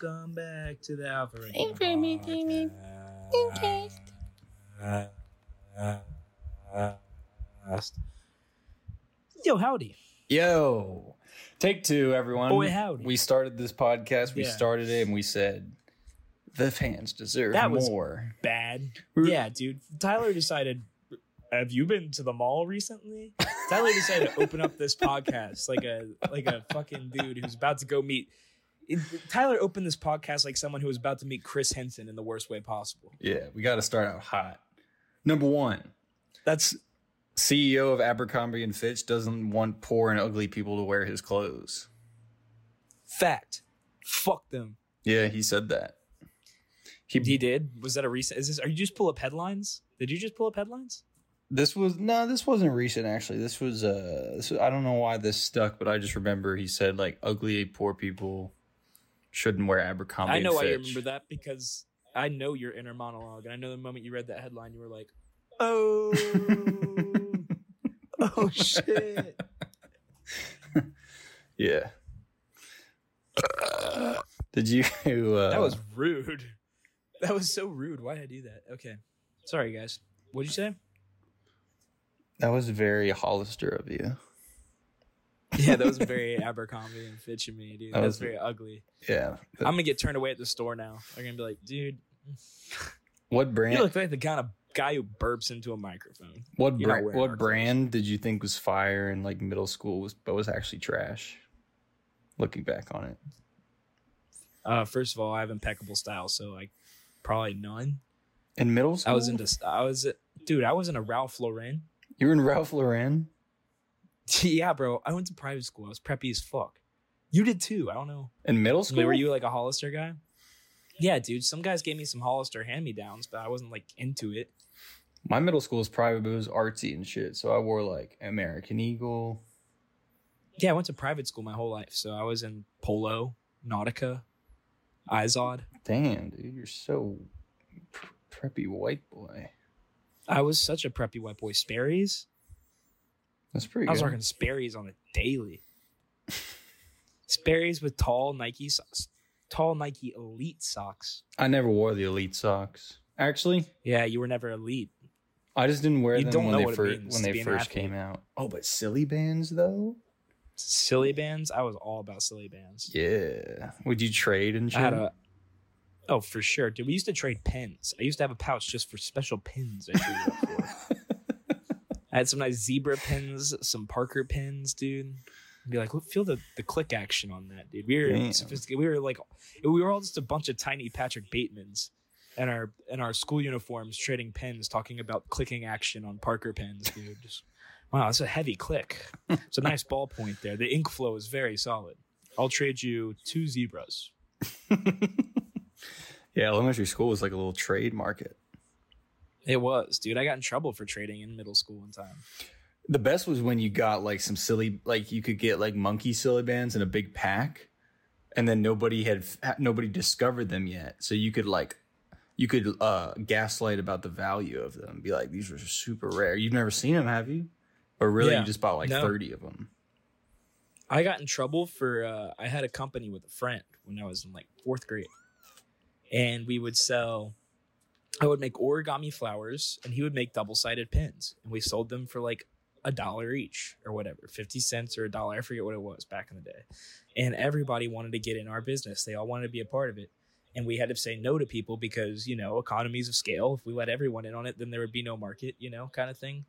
Welcome back to the Alpha Ranking Podcast. Yo, howdy. Yo, take two, everyone. Boy, howdy. We started this podcast. We Yeah. started it, and we said the fans deserve That was- more. Bad. We're- Yeah, dude. Tyler decided. Have you been to the mall recently? Tyler decided to open up this podcast like a like a fucking dude who's about to go meet. it- Tyler opened this podcast like someone who was about to meet Chris Hansen in the worst way possible. Yeah, we got to start out hot. Number one, That's CEO of Abercrombie and Fitch doesn't want poor and ugly people to wear his clothes. fact. Fuck them. Yeah, he said that. He, He did. Was that a recent? Is this? Are you just pull up headlines? Did you just pull up headlines? This was no, this wasn't recent actually. This was uh, this was, I don't know why this stuck, but I just remember he said like ugly poor people shouldn't wear Abercrombie. I know you remember that because I know your inner monologue, and I know the moment you read that headline, you were like, "Oh, oh shit." Yeah. Did you? Uh, That was rude. That was so rude. Why did I do that? Okay, sorry guys. What'd you say? That was very Hollister of you. Yeah, that was very Abercrombie and Fitch of me, dude. That That was- was very ugly. Yeah. I'm gonna get turned away at the store now. They're gonna be like, "Dude, What brand? you look like the kind of guy who burps into a microphone." what you're brand? What clothes. brand did you think was fire in like middle school was but was actually trash? Looking back on it, Uh, first of all, I have impeccable style, so like probably none. in middle school, I was into I was dude, I was in a Ralph Lauren. You were in Ralph Lauren. yeah, bro. I went to private school. I was preppy as fuck. You did too. I don't know. In middle Wait, school, were you like a Hollister guy? Yeah, dude. Some guys gave me some Hollister hand me downs, but I wasn't like into it. My middle school was private, but it was artsy and shit. So I wore like American Eagle. Yeah, I went to private school my whole life, so I was in Polo, Nautica, Izod. Damn, dude, you're so preppy white boy. I was such a preppy white boy. Sperry's. That's pretty I was good. rocking Sperry's on the daily. Sperry's with tall Nike socks, tall Nike Elite socks. I never wore the elite socks. Actually, Yeah, you were never elite. I just didn't wear You them don't when know they first when they first came out. Oh, but silly bands though. Silly bands. I was all about silly bands. Yeah. Would you trade and shit? I had a. Oh, for sure, dude. We used to trade pins. I used to have a pouch just for special pins. I traded up for. I had some nice zebra pins, some Parker pins, dude. I'd Be like, look, feel the, the click action on that, dude. We were Damn. sophisticated. We were like, we were all just a bunch of tiny Patrick Batemans, in our in our school uniforms, trading pins, talking about clicking action on Parker pens, dude. Just wow, that's a heavy click. It's a nice ballpoint there. The ink flow is very solid. I'll trade you two zebras. yeah, elementary school was like a little trade market. It was, dude. I got in trouble for trading in middle school one time. The best was when you got like some silly, like you could get like monkey silly bands in a big pack, and then nobody had nobody discovered them yet. So you could like you could uh gaslight about the value of them. Be like, these are super rare. You've never seen them, have you? Or really, Yeah. you just bought like No. thirty of them? I got in trouble for uh, I had a company with a friend when I was in like fourth grade, and we would sell. I would make origami flowers, and he would make double sided pins, and we sold them for like a dollar each or whatever, fifty cents or a dollar. I forget what it was back in the day, and everybody wanted to get in our business. They all wanted to be a part of it. And we had to say no to people because, you know, economies of scale. If we let everyone in on it, then there would be no market, you know, kind of thing.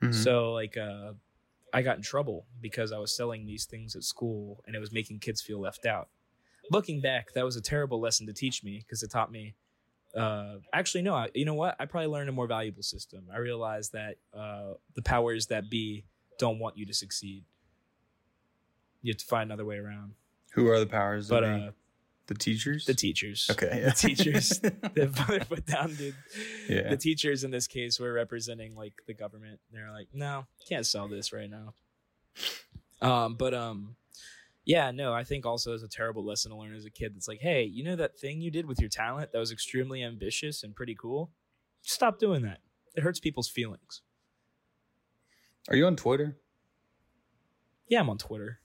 Mhm. So like uh I got in trouble because I was selling these things at school and it was making kids feel left out. Looking back, that was a terrible lesson to teach me because it taught me uh actually no, I, you know what? I probably learned a more valuable system. I realized that uh the powers that be don't want you to succeed. You have to find another way around. Who are the powers? that But be? uh the teachers. the teachers. Okay, The teachers. the put down dude. yeah. the teachers in this case were representing like the government. They're like, no, can't sell this right now. Um, but um, yeah, no, I think also is a terrible lesson to learn as a kid. That's like, hey, you know that thing you did with your talent that was extremely ambitious and pretty cool. Stop doing that. It hurts people's feelings. Are you on Twitter? Yeah, I'm on Twitter.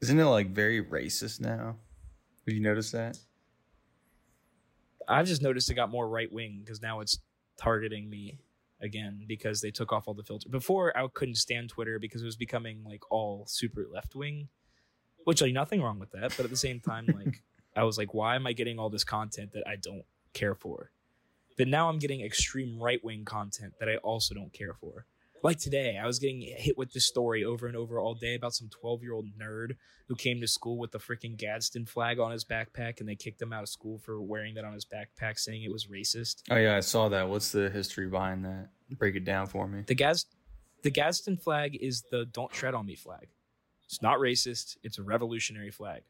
Isn't it like very racist now? Have you noticed that? I've just noticed it got more right wing because now it's targeting me again because they took off all the filters. Before I couldn't stand Twitter because it was becoming like all super left wing, which like nothing wrong with that, but at the same time, like I was like, why am I getting all this content that I don't care for? But now I'm getting extreme right wing content that I also don't care for. Like today, I was getting hit with this story over and over all day about some 12 year old nerd who came to school with the freaking Gadsden flag on his backpack and they kicked him out of school for wearing that on his backpack, saying it was racist. Oh yeah, I saw that. What's the history behind that? Break it down for me. The Gaz the Gadsden flag is the don't tread on me flag. It's not racist, it's a revolutionary flag.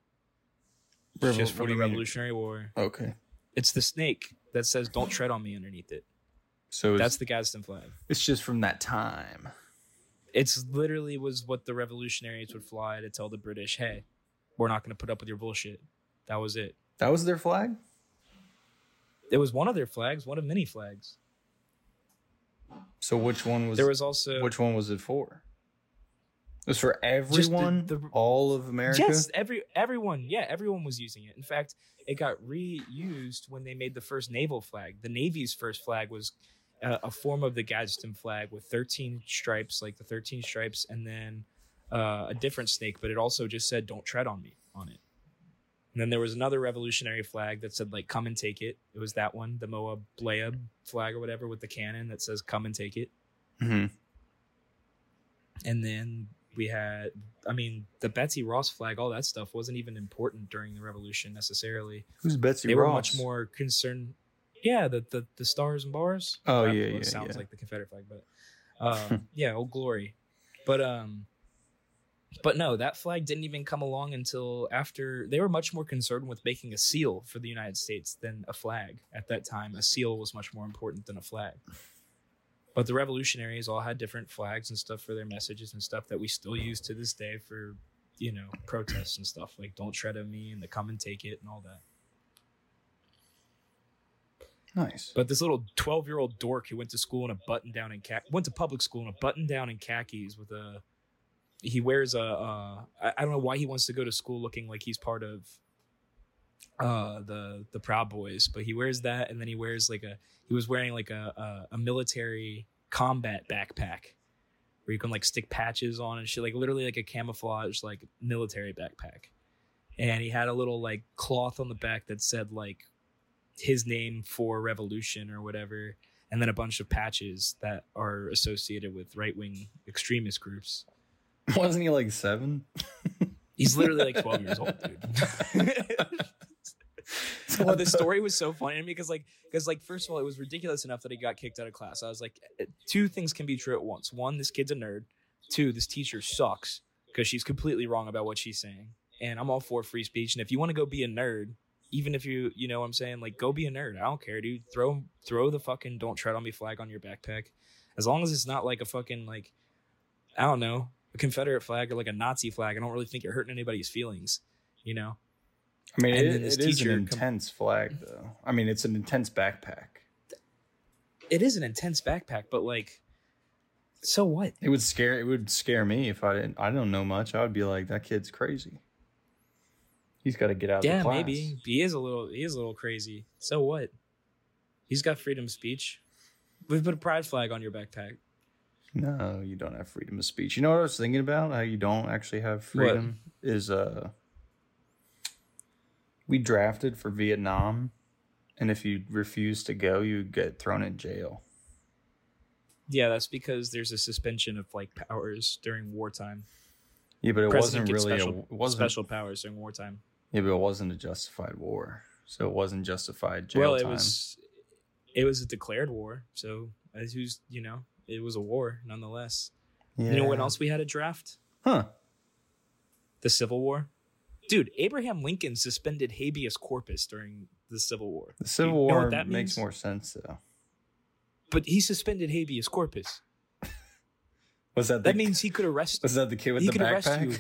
It's Revo- just from the? Revolutionary War. Okay, It's the snake that says don't tread on me underneath it. so That's the Gadsden flag. it's just from that time. It's literally was what the revolutionaries would fly to tell the British, hey, we're not going to put up with your bullshit. That was it. That was their flag. It was one of their flags, one of many flags. So which one was? There was also which one was it for? It was for everyone, the- all of America. Yes, every everyone, yeah, everyone was using it. In fact, it got reused when they made the first naval flag. The Navy's first flag was uh, a form of the Gadsden flag with 13 stripes, like the 13 stripes, and then uh, a different snake, but it also just said "Don't tread on me" on it. And then there was another revolutionary flag that said like "Come and take it." It was that one, the Molon Labe flag or whatever, with the cannon that says "Come and take it." hmm and then we had i mean the betsy ross flag all that stuff wasn't even important during the revolution necessarily Who's Betsy Ross? they Ross? were much more concerned yeah the, the the stars and bars Oh, yeah, yeah, sounds yeah. like the confederate flag but uh, yeah old glory but um but no that flag didn't even come along until after they were much more concerned with making a seal for the united states than a flag at that time a seal was much more important than a flag but the revolutionaries all had different flags and stuff for their messages and stuff that we still use to this day for you know protests and stuff like don't tread on me and the come and take it and all that nice. but this little 12 year old dork who went to school in a button down in kha- went to public school in a button down in khakis with a he wears a uh I, I don't know why he wants to go to school looking like he's part of uh the the proud boys but he wears that and then he wears like a he was wearing like a a, a military combat backpack where you can like stick patches on and shit like literally like a camouflage like military backpack and he had a little like cloth on the back that said like his name for revolution or whatever and then a bunch of patches that are associated with right-wing extremist groups Wasn't he like seven? he's literally like 12 years old dude. Well, the story was so funny to me because like because like first of all it was ridiculous enough that he got kicked out of class. I was like eh, two things can be true at once. One this kid's a nerd. Two this teacher sucks because she's completely wrong about what she's saying. And i'm all for free speech. And if you want to go be a nerd even if you you know what i'm saying like go be a nerd. I don't care dude. Throw throw the fucking don't tread on me flag on your backpack. As long as it's not like a fucking like i don't know a confederate flag or like a nazi flag i don't really think you're hurting anybody's feelings you know I mean, And it, this it is an com- intense flag, though. I mean, it's an intense backpack. it is an intense backpack, but like, so what? It would scare. It would scare me if I didn't. I don't know much. I would be like, that kid's crazy. He's got to get out of Yeah, maybe he is a little. He is a little crazy. So what? He's got freedom of speech. We've put a pride flag on your backpack. No, you don't have freedom of speech. You know what I was thinking about? How you don't actually have freedom is uh we drafted for Vietnam and if you refuse to go, you get thrown in jail. Yeah, that's because there's a suspension of like powers during wartime. Yeah, but it President wasn't really special, a it wasn't special powers during wartime. Yeah, but it wasn't a justified war. So it wasn't justified jail well, it time. was. It was a declared war, so as who's you know it was a war nonetheless. You know what else we had a draft? Huh. The Civil War. Dude, Abraham Lincoln suspended habeas corpus during the Civil War. The Civil You War that makes means? more sense though. But he suspended habeas corpus. Was that the, That means he could arrest was that the kid with he the backpack? you.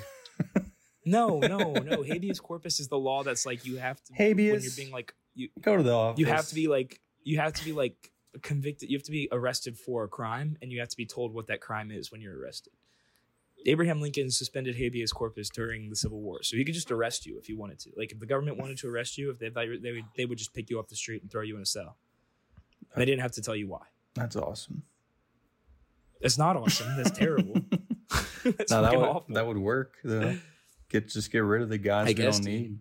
No, no, no. habeas corpus is the law that's like you have to when Habeas. you're being like you Go to the office. you have to be like you have to be like convicted. You have to be arrested for a crime, and you have to be told what that crime is when you're arrested. Abraham Lincoln suspended habeas corpus during the Civil War, so he could just arrest you if he wanted to. Like if the government wanted to arrest you, if they thought you were- they would, they would just pick you off the street and throw you in a cell. They didn't have to tell you why. That's awesome. That's not awesome. That's terrible. That's No, that would, awful. that would work. Though. Get just get rid of the guys I we guess, don't dude. need.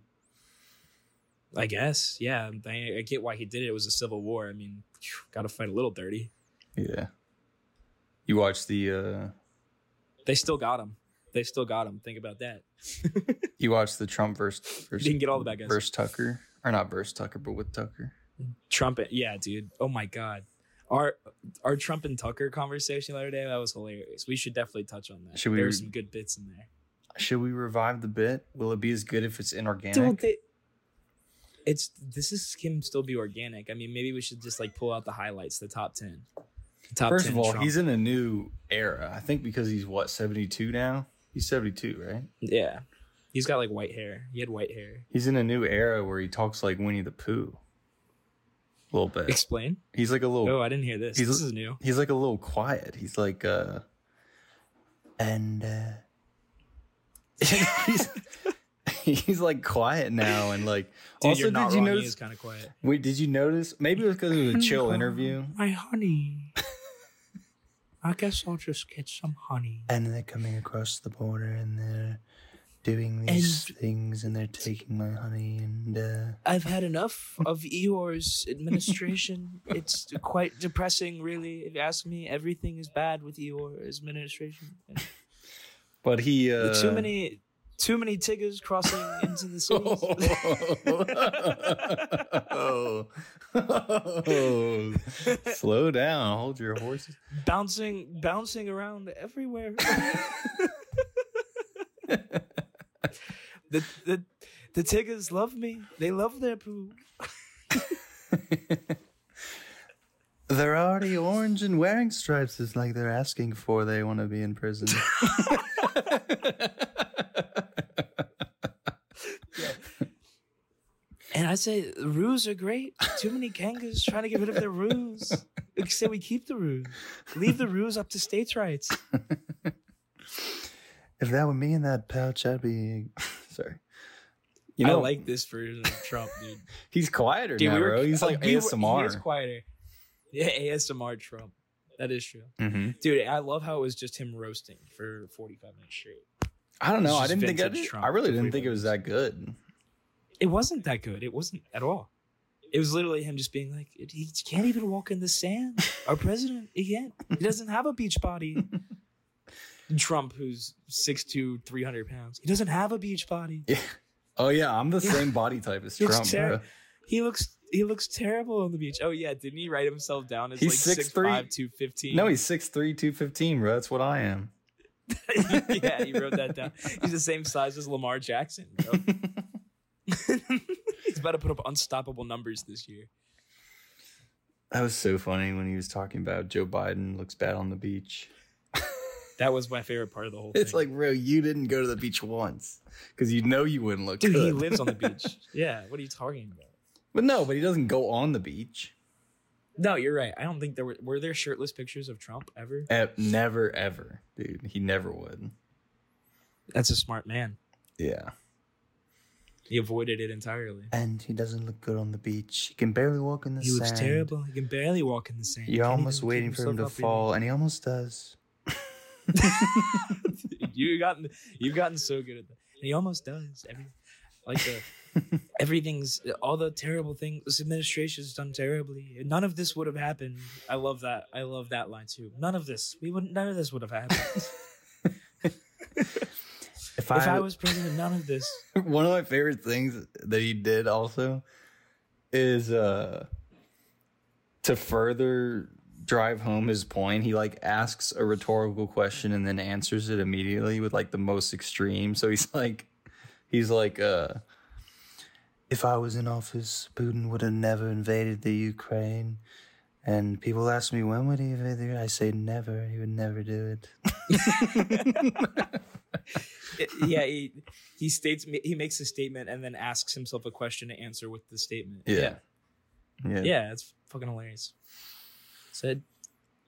I guess, yeah. I, I get why he did it. It was a civil war. I mean, got to fight a little dirty. Yeah. You watch the uh They still got him. They still got him. Think about that. you watch the Trump versus versus, Didn't get all the bad guys. versus Tucker or not versus Tucker, but with Tucker. Trump, yeah, dude. Oh my god, our our Trump and Tucker conversation the other day that was hilarious. We should definitely touch on that. Should we There re- were some good bits in there. Should we revive the bit? Will it be as good if it's inorganic? Dude, they- it's this is can still be organic. I mean, maybe we should just like pull out the highlights, the top ten. The top First 10 of all, Trump. he's in a new era. I think because he's what seventy two now. He's seventy two, right? yeah, he's got like white hair. He had white hair. He's in a new era where he talks like Winnie the Pooh. A little bit. Explain. He's like a little. Oh, I didn't hear this. He's- this is new. he's like a little quiet. He's like uh and uh he's, he's like quiet now and like Dude, also you're not did you wrong. He notice is kind of quiet. wait did you notice maybe it was because it was a chill interview My honey. I guess I'll just get some honey. and they're coming across the border and they're doing these things and they're taking my honey and uh I've had enough of Eeyore's administration. it's quite depressing, really. If you ask me, everything is bad with Eeyore's administration. but he uh too many, too many tigers crossing into the cities. oh. Oh. slow down hold your horses bouncing, bouncing around everywhere. the the the tigers love me. They love their poo. They're already orange and wearing stripes. It's like they're asking for they want to be in prison. And I say the roos are great. Too many kangas trying to get rid of their roos. We say we keep the roos. Leave the roos up to states' rights. if that were me in that pouch, I'd be sorry. You know, I like this version of Trump, dude. he's quieter Dude, now, we were, bro. He's like we were- ASMR. he is quieter. Yeah, ASMR Trump. That is true, hmm dude. I love how it was just him roasting for forty-five minutes straight. I don't know. I didn't think I, vintage did. Trump I really didn't think it was that good. It wasn't that good. It wasn't at all. It was literally him just being like, he can't even walk in the sand. Our president, he can't. He doesn't have a beach body. Trump, who's 6'2", 300 pounds, he doesn't have a beach body. Yeah. Oh yeah, I'm the same body type as Trump, ter-. He looks he looks terrible on the beach. Oh yeah, didn't he write himself down as He's like 6'3". 215? No, he's 6'3", 215, bro. That's what I am. yeah, he wrote that down. He's the same size as Lamar Jackson, bro. He's about to put up unstoppable numbers this year. That was so funny when he was talking about Joe Biden looks bad on the beach. That was my favorite part of the whole It's like, bro, you didn't go to the beach once because you know you wouldn't look Dude, good. he lives on the beach. Yeah, what are you talking about? but no, but he doesn't go on the beach. No, you're right. I don't think there were were there shirtless pictures of Trump ever. Eh, never, ever, dude. He never would. That's a smart man. Yeah. He avoided it entirely. And he doesn't look good on the beach. He can barely walk in the sand. He looks terrible. He can barely walk in the sand. You're almost waiting for him to fall, and he almost does. you gotten you've gotten so good at that. And he almost does. Every like the uh, everything's all the terrible things this administration's done terribly. None of this would have happened. I love that. I love that line too. None of this. We wouldn't none of this would have happened. If if I was president, none of this. one of my favorite things that he did also is uh to further drive home his point he like asks a rhetorical question and then answers it immediately with like the most extreme so he's like he's like uh if i was in office putin would have never invaded the ukraine and people ask me when would he invade the i say never he would never do it yeah, he he states he makes a statement and then asks himself a question to answer with the statement. Yeah. yeah, yeah it's fucking hilarious. Said,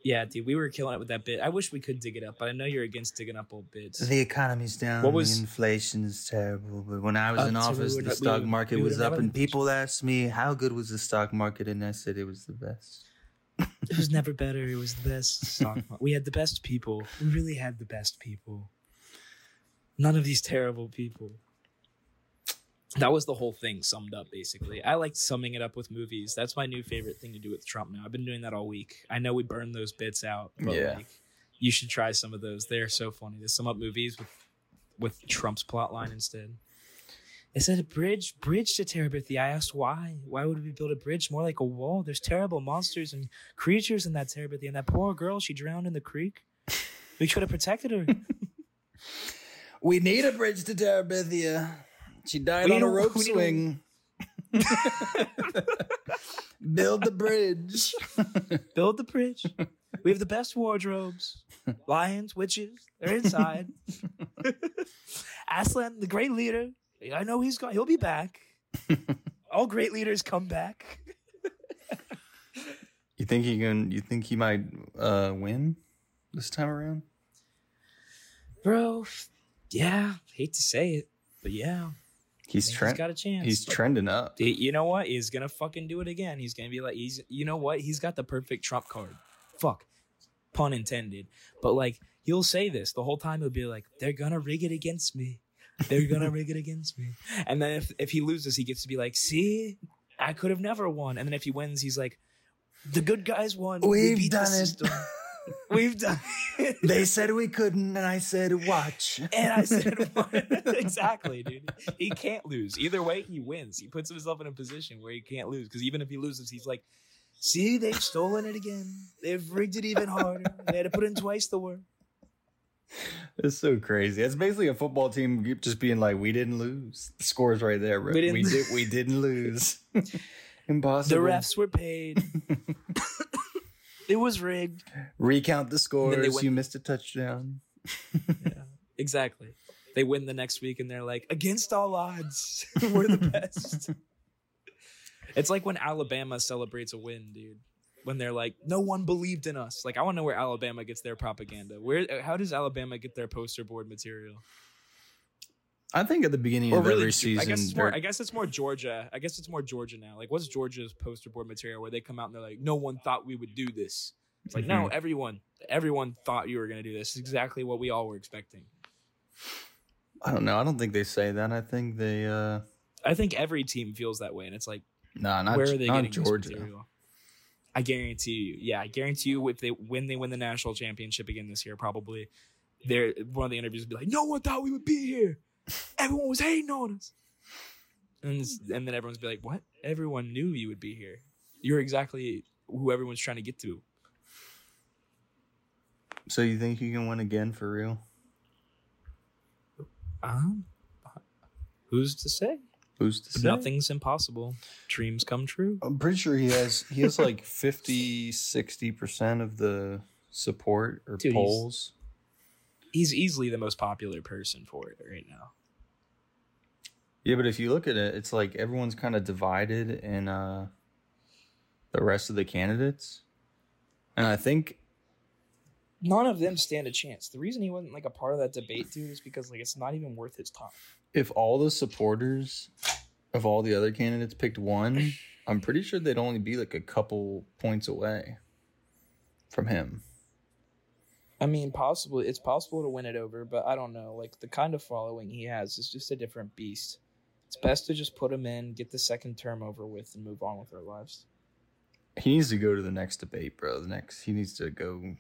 yeah, dude, we were killing it with that bit. I wish we could dig it up, but I know you're against digging up old bits. The economy's down. What was- the inflation is terrible. But when I was Uh, in so office, would- the we stock would- market we would was up, and people asked me how good was the stock market, and I said it was the best. It was never better. It was the best. market. We had the best people. We really had the best people. None of these terrible people. That was the whole thing summed up, basically. I like summing it up with movies. That's my new favorite thing to do with Trump now. I've been doing that all week. I know we burned those bits out, but Yeah. like, you should try some of those. They're so funny to sum up movies with with Trump's plot line instead. It said a bridge, bridge to Terabithia. I asked why. Why would we build a bridge more like a wall? There's terrible monsters and creatures in that Terabithia. And that poor girl, she drowned in the creek. We should have protected her. We need a bridge to Terabithia. She died We on a rope swing. Build the bridge. Build the bridge. We have the best wardrobes. Lions, witches, they're inside. Aslan, the great leader. I know he's gone. He'll be back. All great leaders come back. You think he can? You think he might uh, win this time around? Bro, yeah, hate to say it, but yeah, He's trend. he's got a chance. He's trending up. Dude, You know what? He's gonna fucking do it again. He's gonna be like, he's. You know what? He's got the perfect Trump card. Fuck, pun intended. But like, he'll say this the whole time. He'll be like, "They're gonna rig it against me. They're gonna rig it against me." And then if if he loses, he gets to be like, "See, I could have never won." And then if he wins, he's like, "The good guys won. We We've the done it." We've done." it." They said we couldn't, and I said, "Watch." And I said, exactly, dude. He can't lose. Either way, he wins. He puts himself in a position where he can't lose. Because even if he loses, he's like, see, they've stolen it again. They've rigged it even harder. They had to put in twice the work. It's so crazy. It's basically a football team just being like, "We didn't lose." The score's right there. Bro. We We, didn't- did. We didn't lose. Impossible. The refs were paid. it was rigged. recount the scores. win- You missed a touchdown. Yeah, exactly. They win the next week and they're like, against all odds, we're the best. it's like when Alabama celebrates a win, dude. When they're like, no one believed in us. Like, I want to know where Alabama gets their propaganda. Where? How does Alabama get their poster board material? I think at the beginning Or of really, every I season, guess it's more. I guess it's more Georgia. I guess it's more Georgia now. Like, what's Georgia's poster board material where they come out and they're like, no one thought we would do this. It's like, no, everyone, everyone thought you were going to do this. It's exactly what we all were expecting. I don't know. I don't think they say that. I think they. uh I think every team feels that way, and it's like, No, not, where are they not getting Georgia. this material? I guarantee you, yeah, I guarantee you, if they when they win the national championship again this year, probably, they're one of the interviews will be like, "No one thought we would be here. Everyone was hating on us," and and then everyone's be like, "What? Everyone knew you would be here. You're exactly who everyone's trying to get to." So you think you can win again for real? Um, who's to say? Who's to say? Nothing's impossible. Dreams come true. I'm pretty sure he has he has like 50 60% of the support or Dude, he's- polls. He's easily the most popular person for it right now. Yeah, but if you look at it, it's like everyone's kind of divided in uh the rest of the candidates. And I think none of them stand a chance. The reason he wasn't like a part of that debate, dude, is because like it's not even worth his time. If all the supporters of all the other candidates picked one, I'm pretty sure they'd only be like a couple points away from him. I mean, possibly it's possible to win it over, but I don't know. Like the kind of following he has is just a different beast. It's best to just put him in, get the second term over with, and move on with our lives. He needs to go to the next debate, bro. The next he needs to go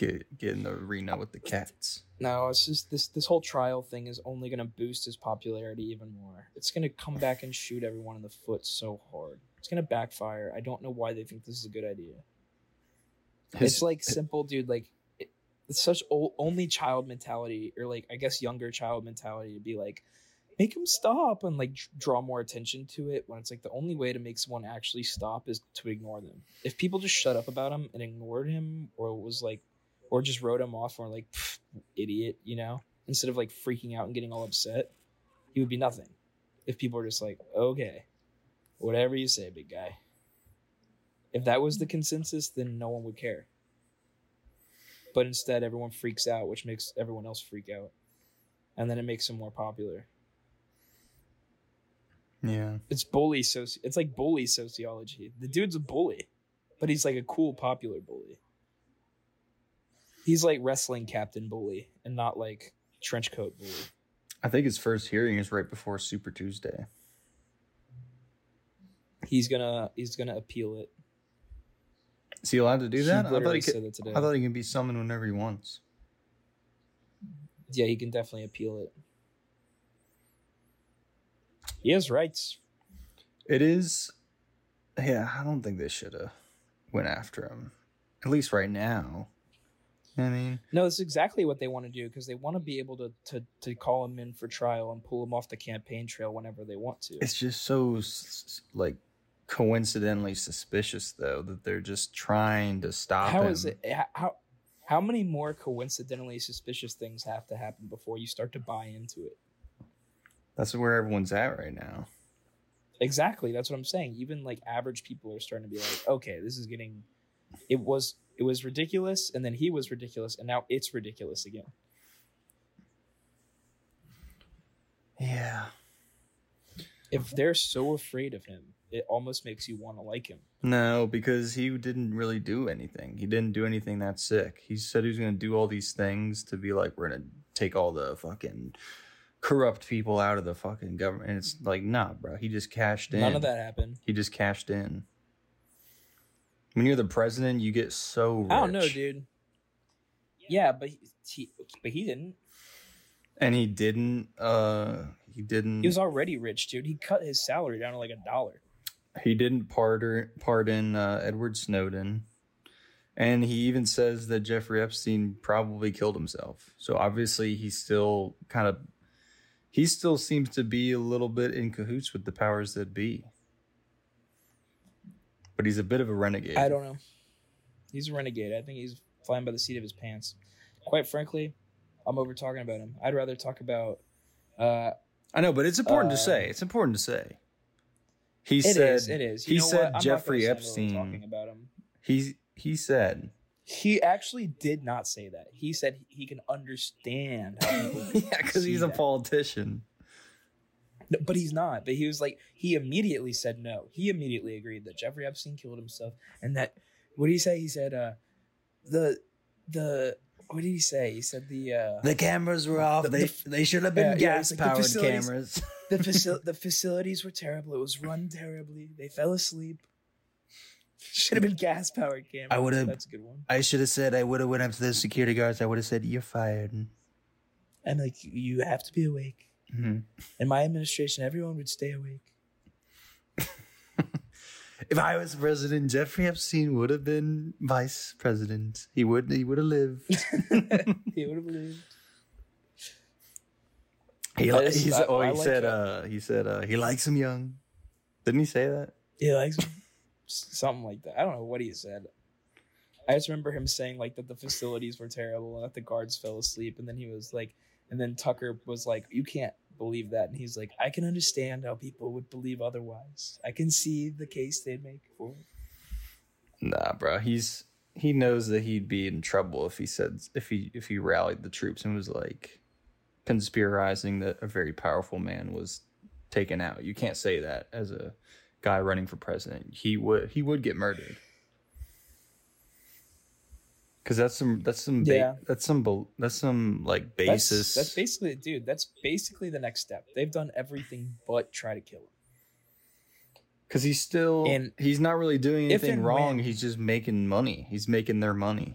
get get in the arena with the cats. No, it's just this this whole trial thing is only gonna boost his popularity even more. It's gonna come back and shoot everyone in the foot so hard. It's gonna backfire. I don't know why they think this is a good idea. His- it's like simple, dude. Like it, it's such old, only child mentality, or like I guess younger child mentality to be like, make him stop and like draw more attention to it. When it's like the only way to make someone actually stop is to ignore them. If people just shut up about him and ignored him, or it was like, or just wrote him off, or like, idiot, you know, instead of like freaking out and getting all upset, he would be nothing. If people were just like, okay, whatever you say, big guy. If that was the consensus, then no one would care. But instead, everyone freaks out, which makes everyone else freak out, and then it makes him more popular. Yeah. It's bully soci. It's like bully sociology. The dude's a bully, but he's like a cool, popular bully. He's like wrestling captain bully, and not like trench coat bully. I think his first hearing is right before Super Tuesday. He's gonna he's gonna appeal it. Is he allowed to do that? I thought he could. it today. I thought he can be summoned whenever he wants. Yeah, he can definitely appeal it. He has rights. It is. Yeah, I don't think they should have went after him. At least right now. I mean, No, it's exactly what they want to do because they want to be able to, to to call him in for trial and pull him off the campaign trail whenever they want to. it's just so like coincidentally suspicious though that they're just trying to stop How him. is it? How how many more coincidentally suspicious things have to happen before you start to buy into it? That's where everyone's at right now. Exactly. That's what I'm saying. Even like average people are starting to be like, okay, this is getting. It was it was ridiculous, and then he was ridiculous, and now it's ridiculous again. Yeah. If they're so afraid of him, it almost makes you want to like him. No, because he didn't really do anything. He didn't do anything that sick. He said he was going to do all these things to be like, we're going to take all the fucking corrupt people out of the fucking government. And it's like, nah, bro. He just cashed in. None of that happened. He just cashed in. When you're the president, you get so rich. I don't know, dude. Yeah, but he, he but he didn't. And he didn't, uh, he didn't, He was already rich, dude. He cut his salary down to like a dollar. he didn't pardon, pardon uh, Edward Snowden. And he even says that Jeffrey Epstein probably killed himself. So obviously he still kind of he still seems to be a little bit in cahoots with the powers that be. But he's a bit of a renegade. I don't know. He's a renegade. I think he's flying by the seat of his pants. Quite frankly, I'm over talking about him. I'd rather talk about. Uh, I know, but it's important Uh, to say. It's important to say. He it said is, It is. You he said Jeffrey gonna spend a little Epstein- Talking about him. he he said He actually did not say that. He said he can understand how. Yeah, because he's see a that. politician. No, but he's not. But he was like, he immediately said no. He immediately agreed that Jeffrey Epstein killed himself, and that what did he say? He said, uh, the the what did he say? He said the uh, The cameras were off. The- they the- they should have been yeah, like gas powered facilities- cameras. the facil- the facilities were terrible. It was run terribly. They fell asleep. Should have been gas powered cameras. I would've- That's a good one. I should have said I would have went up to the security guards. I would have said you're fired. And like you have to be awake. Mhm. In my administration, everyone would stay awake. If I was president, Jeffrey Epstein would have been vice president. He would he would have lived. he would have lived. He, just- he I- said, oh, he like said, uh, he said, uh, he likes him young. Didn't he say that? He likes him. something like that. I don't know what he said. I just remember him saying like that the facilities were terrible and that the guards fell asleep, and then he was like, and then Tucker was like, "You can't believe that," and he's like, "I can understand how people would believe otherwise. I can see the case they'd make for it." Nah, bro. He's he knows that he'd be in trouble if he said if he if he rallied the troops and was like conspirizing that a very powerful man was taken out. You can't say that as a guy running for president. He would he would get murdered. Cause that's some that's some ba- Yeah. that's some that's some like basis. that's basically, dude. That's basically the next step. They've done everything but try to kill him. Because he's still And he's not really doing anything wrong. when- He's just making money. He's making their money.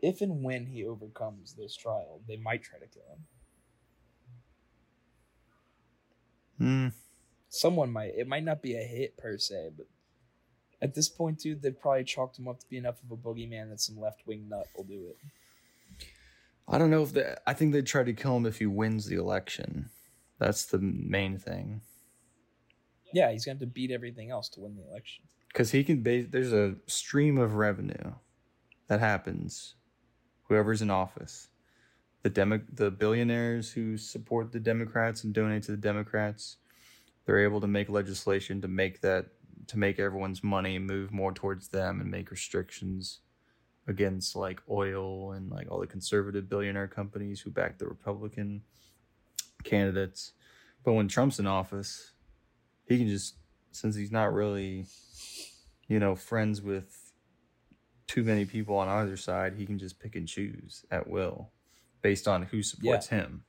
If and when he overcomes this trial, they might try to kill him. Hmm. someone might it might not be a hit per se but at this point dude they've probably chalked him up to be enough of a boogeyman that some left-wing nut will do it I don't know if they. I think they'd try to kill him if he wins the election. That's the main thing. yeah he's going to have to beat everything else to win the election Because he can. Base, there's a stream of revenue that happens. Whoever's in office, the demo, the billionaires who support the Democrats and donate to the Democrats, they're able to make legislation to make that to make everyone's money move more towards them and make restrictions against like oil and like all the conservative billionaire companies who back the Republican candidates. But when Trump's in office, he can just since he's not really you know friends with too many people on either side, he can just pick and choose at will based on who supports him.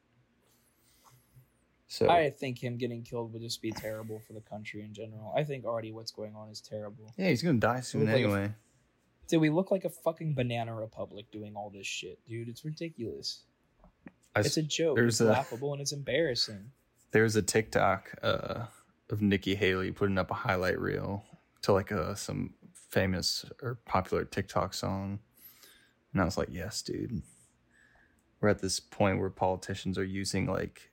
So I think him getting killed would just be terrible for the country in general. I think already what's going on is terrible. yeah, he's gonna die soon like anyway. Dude, we look like a fucking banana republic doing all this shit, dude. It's ridiculous. I It's a joke. It's a- laughable and it's embarrassing. There's a TikTok uh, of Nikki Haley putting up a highlight reel to like a some famous or popular TikTok song, and I was like, "Yes, dude." We're at this point where politicians are using like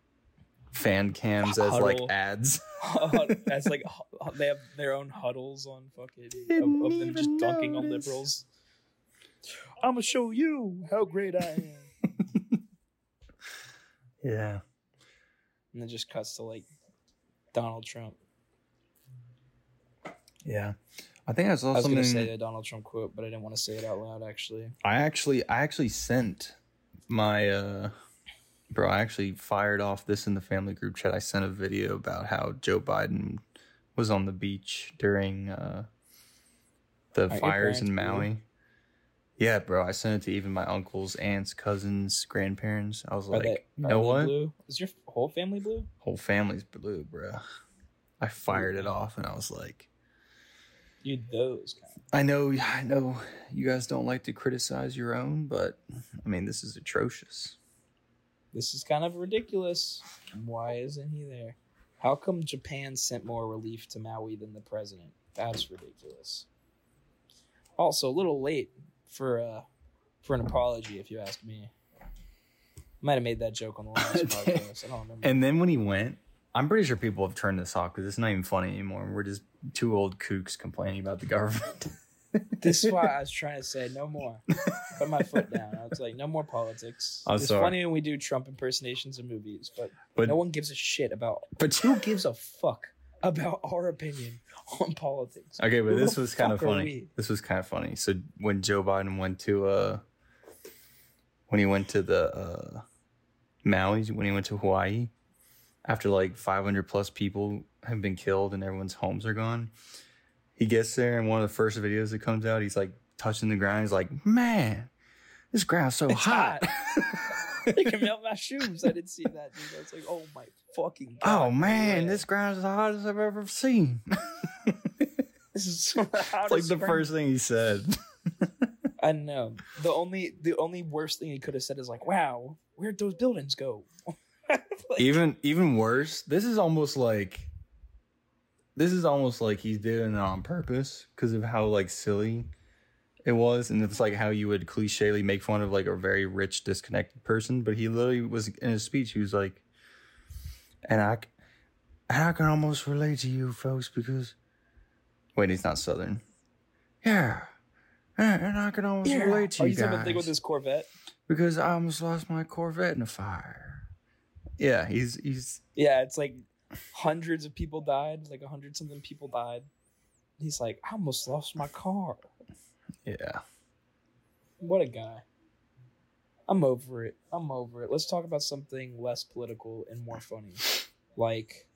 fan cams as like ads. That's like hu- they have their own huddles on fucking Didn't of, of them just even dunking on notice. liberals. I'm gonna show you how great I am, Yeah, and then just cuts to like Donald Trump. yeah. I think I saw I was something. gonna say a Donald Trump quote, but I didn't want to say it out loud. Actually, I actually I actually sent my uh bro, I actually fired off this in the family group chat. I sent a video about how Joe Biden was on the beach during uh the your fires in? Maui. Yeah, bro, I sent it to even my uncles, aunts, cousins, grandparents. I was Are like, you know what? Blue? Is your whole family blue? Whole family's blue, bro. I fired it off and I was like, Dude, those kind. I know, I know you guys don't like to criticize your own, but I mean, this is atrocious. This is kind of ridiculous. Why isn't he there? How come Japan sent more relief to Maui than the president? That's ridiculous. Also, a little late for uh for an apology, if you ask me. Might have made that joke on the last podcast. I don't remember. And then when he went, I'm pretty sure people have turned this off because it's not even funny anymore. We're just two old kooks complaining about the government. this is why I was trying to say no more. Put my foot down. I was like, no more politics. I'm it's sorry. funny when we do Trump impersonations in movies, but, But no one gives a shit about but who gives a fuck about our opinion on politics. okay, but Who this was kind of funny. This was kind of funny. So when Joe Biden went to uh when he went to the uh Maui, when he went to Hawaii, after like 500 plus people have been killed and everyone's homes are gone, he gets there and one of the first videos that comes out, he's like touching the ground. He's like, "Man, this ground's so It's hot." It can melt my shoes. I didn't see that, dude. I was like, oh my fucking oh, god. oh man, yeah. this ground's the hottest I've ever seen. this is so It's like the first thing he said. I know. The only the only worst thing he could have said is like, wow, where'd those buildings go? Like, even even worse, this is almost like this is almost like he's doing it on purpose because of how like silly it was, and it's like how you would clichely make fun of like a very rich, disconnected person. But he literally was in his speech. He was like, "And i and I can almost relate to you folks because wait, he's not southern. Yeah, and and I can almost yeah. relate to Are you you talking about the thing with guys this Corvette? because I almost lost my Corvette in a fire." Yeah, he's he's Yeah, it's like hundreds of people died, like a hundred something people died. He's like, I almost lost my car. yeah. What a guy. I'm over it. I'm over it. Let's talk about something less political and more funny. Like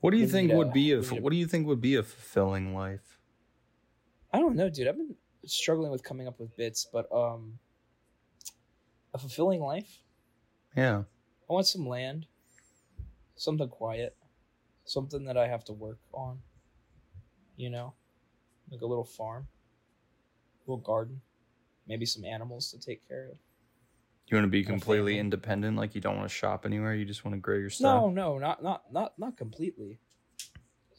What do you think a- would be a a- what do you think would be a fulfilling life? I don't know, dude. I've been struggling with coming up with bits, but um a fulfilling life. Yeah. I want some land, something quiet, something that I have to work on. You know, like a little farm, a little garden, maybe some animals to take care of. You want to be completely independent, like you don't want to shop anywhere, you just want to grow your stuff. No, no, not not not not completely.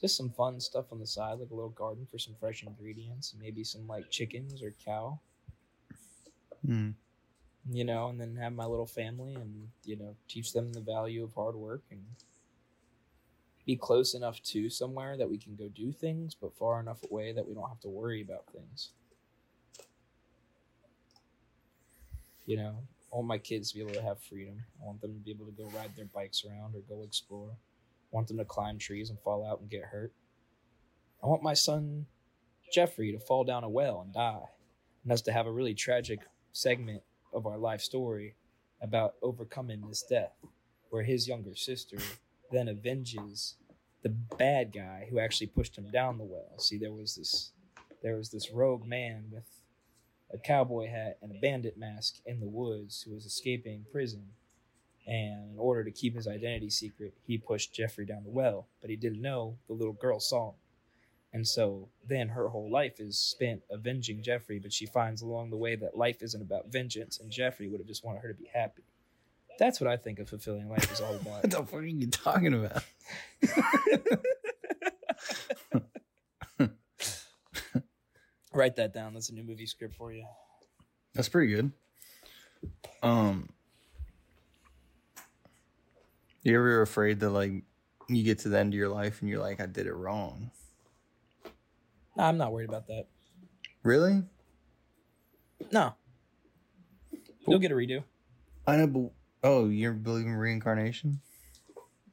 Just some fun stuff on the side, like a little garden for some fresh ingredients, maybe some like chickens or cow. Hmm. You know, and then have my little family and, you know, teach them the value of hard work and be close enough to somewhere that we can go do things, but far enough away that we don't have to worry about things. You know, I want my kids to be able to have freedom. I want them to be able to go ride their bikes around or go explore. I want them to climb trees and fall out and get hurt. I want my son Jeffrey to fall down a well and die, and us to have a really tragic segment of our life story about overcoming this death, where his younger sister then avenges the bad guy who actually pushed him down the well. See, there was this there was this rogue man with a cowboy hat and a bandit mask in the woods who was escaping prison. And in order to keep his identity secret, he pushed Jeffrey down the well, but he didn't know the little girl saw him. And so then her whole life is spent avenging Jeffrey, but she finds along the way that life isn't about vengeance, and Jeffrey would have just wanted her to be happy. That's what I think a fulfilling life is all about. What the fuck are you talking about? Write that down. That's a new movie script for you. That's pretty good. Um, you ever afraid that like you get to the end of your life and you're like, I did it wrong? No, I'm not worried about that. Really? No. You'll get a redo. I know. But, oh, you believe in reincarnation?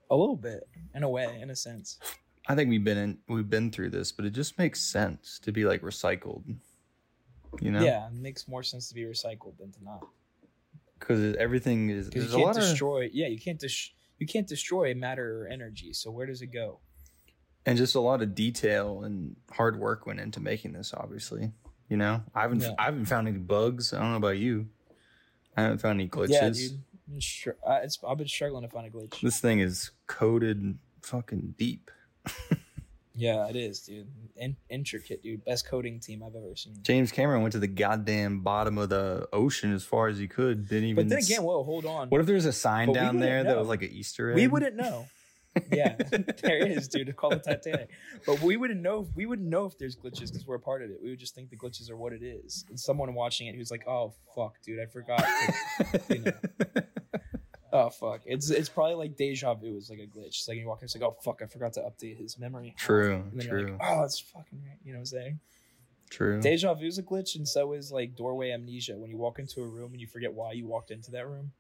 A little bit, in a way, in a sense. I think we've been in, we've been through this, but it just makes sense to be like recycled. You know? Yeah, it makes more sense to be recycled than to not. Because everything is. Because you can't lot of destroy. Yeah, you can't dis- You can't destroy matter or energy. So where does it go? And just a lot of detail and hard work went into making this. Obviously, you know, I haven't Yeah. I haven't found any bugs. I don't know about you. I haven't found any glitches. Yeah, dude. I, it's, I've been struggling to find a glitch. This thing is coded fucking deep. Yeah, it is, dude. In- intricate, dude. Best coding team I've ever seen. James Cameron went to the goddamn bottom of the ocean as far as he could. Didn't even. But then again, whoa, hold on. what if there's a sign But down there wouldn't that was like an Easter egg? We wouldn't know. Yeah, there is, dude. It's called the Titanic. But we wouldn't know. We wouldn't know if there's glitches because we're a part of it. We would just think the glitches are what it is. And someone watching it who's like, "Oh fuck, dude, I forgot." To, you know. oh fuck, it's it's probably like deja vu. It's like a glitch. It's like you walk in, it's like, "Oh fuck, I forgot to update his memory." True, And then you're true, like, oh, that's fucking right. You know what I'm saying? true. Deja vu is a glitch, and so is like doorway amnesia. When you walk into a room and you forget why you walked into that room,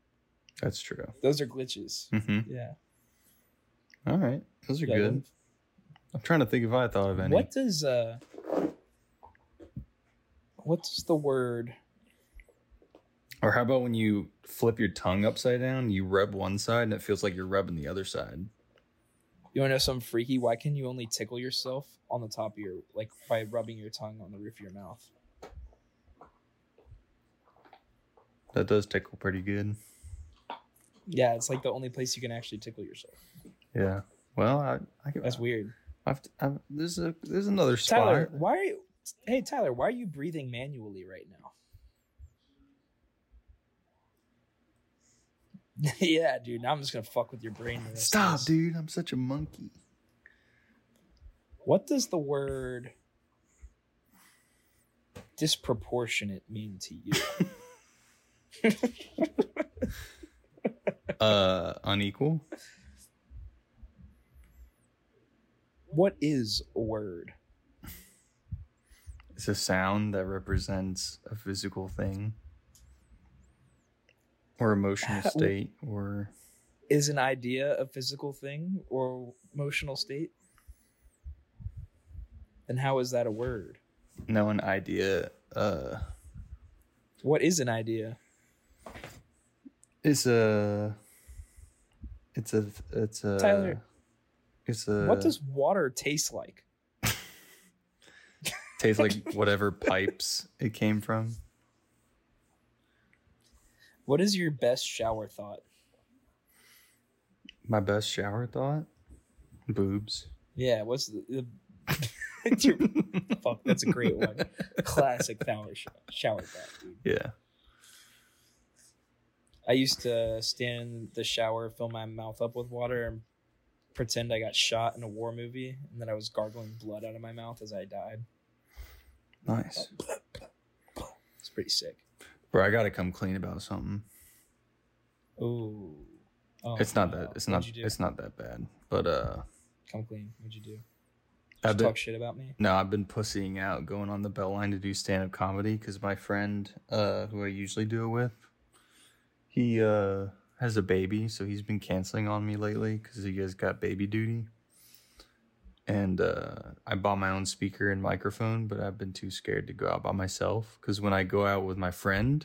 That's true. those are glitches. hmm Yeah. All right, those are Yeah, good. I'm trying to think if I thought of any. What does uh what's the word Or how about when you flip your tongue upside down, you rub one side and it feels like you're rubbing the other side. you wanna know something freaky? Why can you only tickle yourself on the top of your like by rubbing your tongue on the roof of your mouth? That does tickle pretty good. Yeah, it's like the only place you can actually tickle yourself. Yeah. Well, I, I can. That's weird. I've, I've, there's a there's another spot. Tyler, why are you Hey Tyler, why are you breathing manually right now? yeah, dude. Now I'm just gonna fuck with your brain. the rest of Stop, dude! I'm such a monkey. What does the word disproportionate mean to you? Uh, unequal. What is a word? It's a sound that represents a physical thing, or emotional state, or Is an idea a physical thing or emotional state? Then how is that a word? no an idea. Uh, What is an idea? it's a. It's a. It's a. Tyler, It's a. what does uh, water taste like? tastes like whatever pipes it came from? What is your best shower thought? My best shower thought? Boobs. Yeah, what's the, the fuck? That's a great one. Classic shower shower thought, dude. Yeah. I used to stand in the shower, fill my mouth up with water, and pretend I got shot in a war movie, and then I was gargling blood out of my mouth as I died. Nice. It's pretty sick. Bro, I gotta come clean about something. Ooh. Oh, it's not no. that it's What'd not it's not that bad. But uh Come clean. What'd you do? I've been, talk shit about me. no, I've been pussying out going on the bell line to do stand up comedy because my friend uh who I usually do it with, he uh has a baby, so he's been canceling on me lately because he has got baby duty. And uh, I bought my own speaker and microphone, but I've been too scared to go out by myself because when I go out with my friend,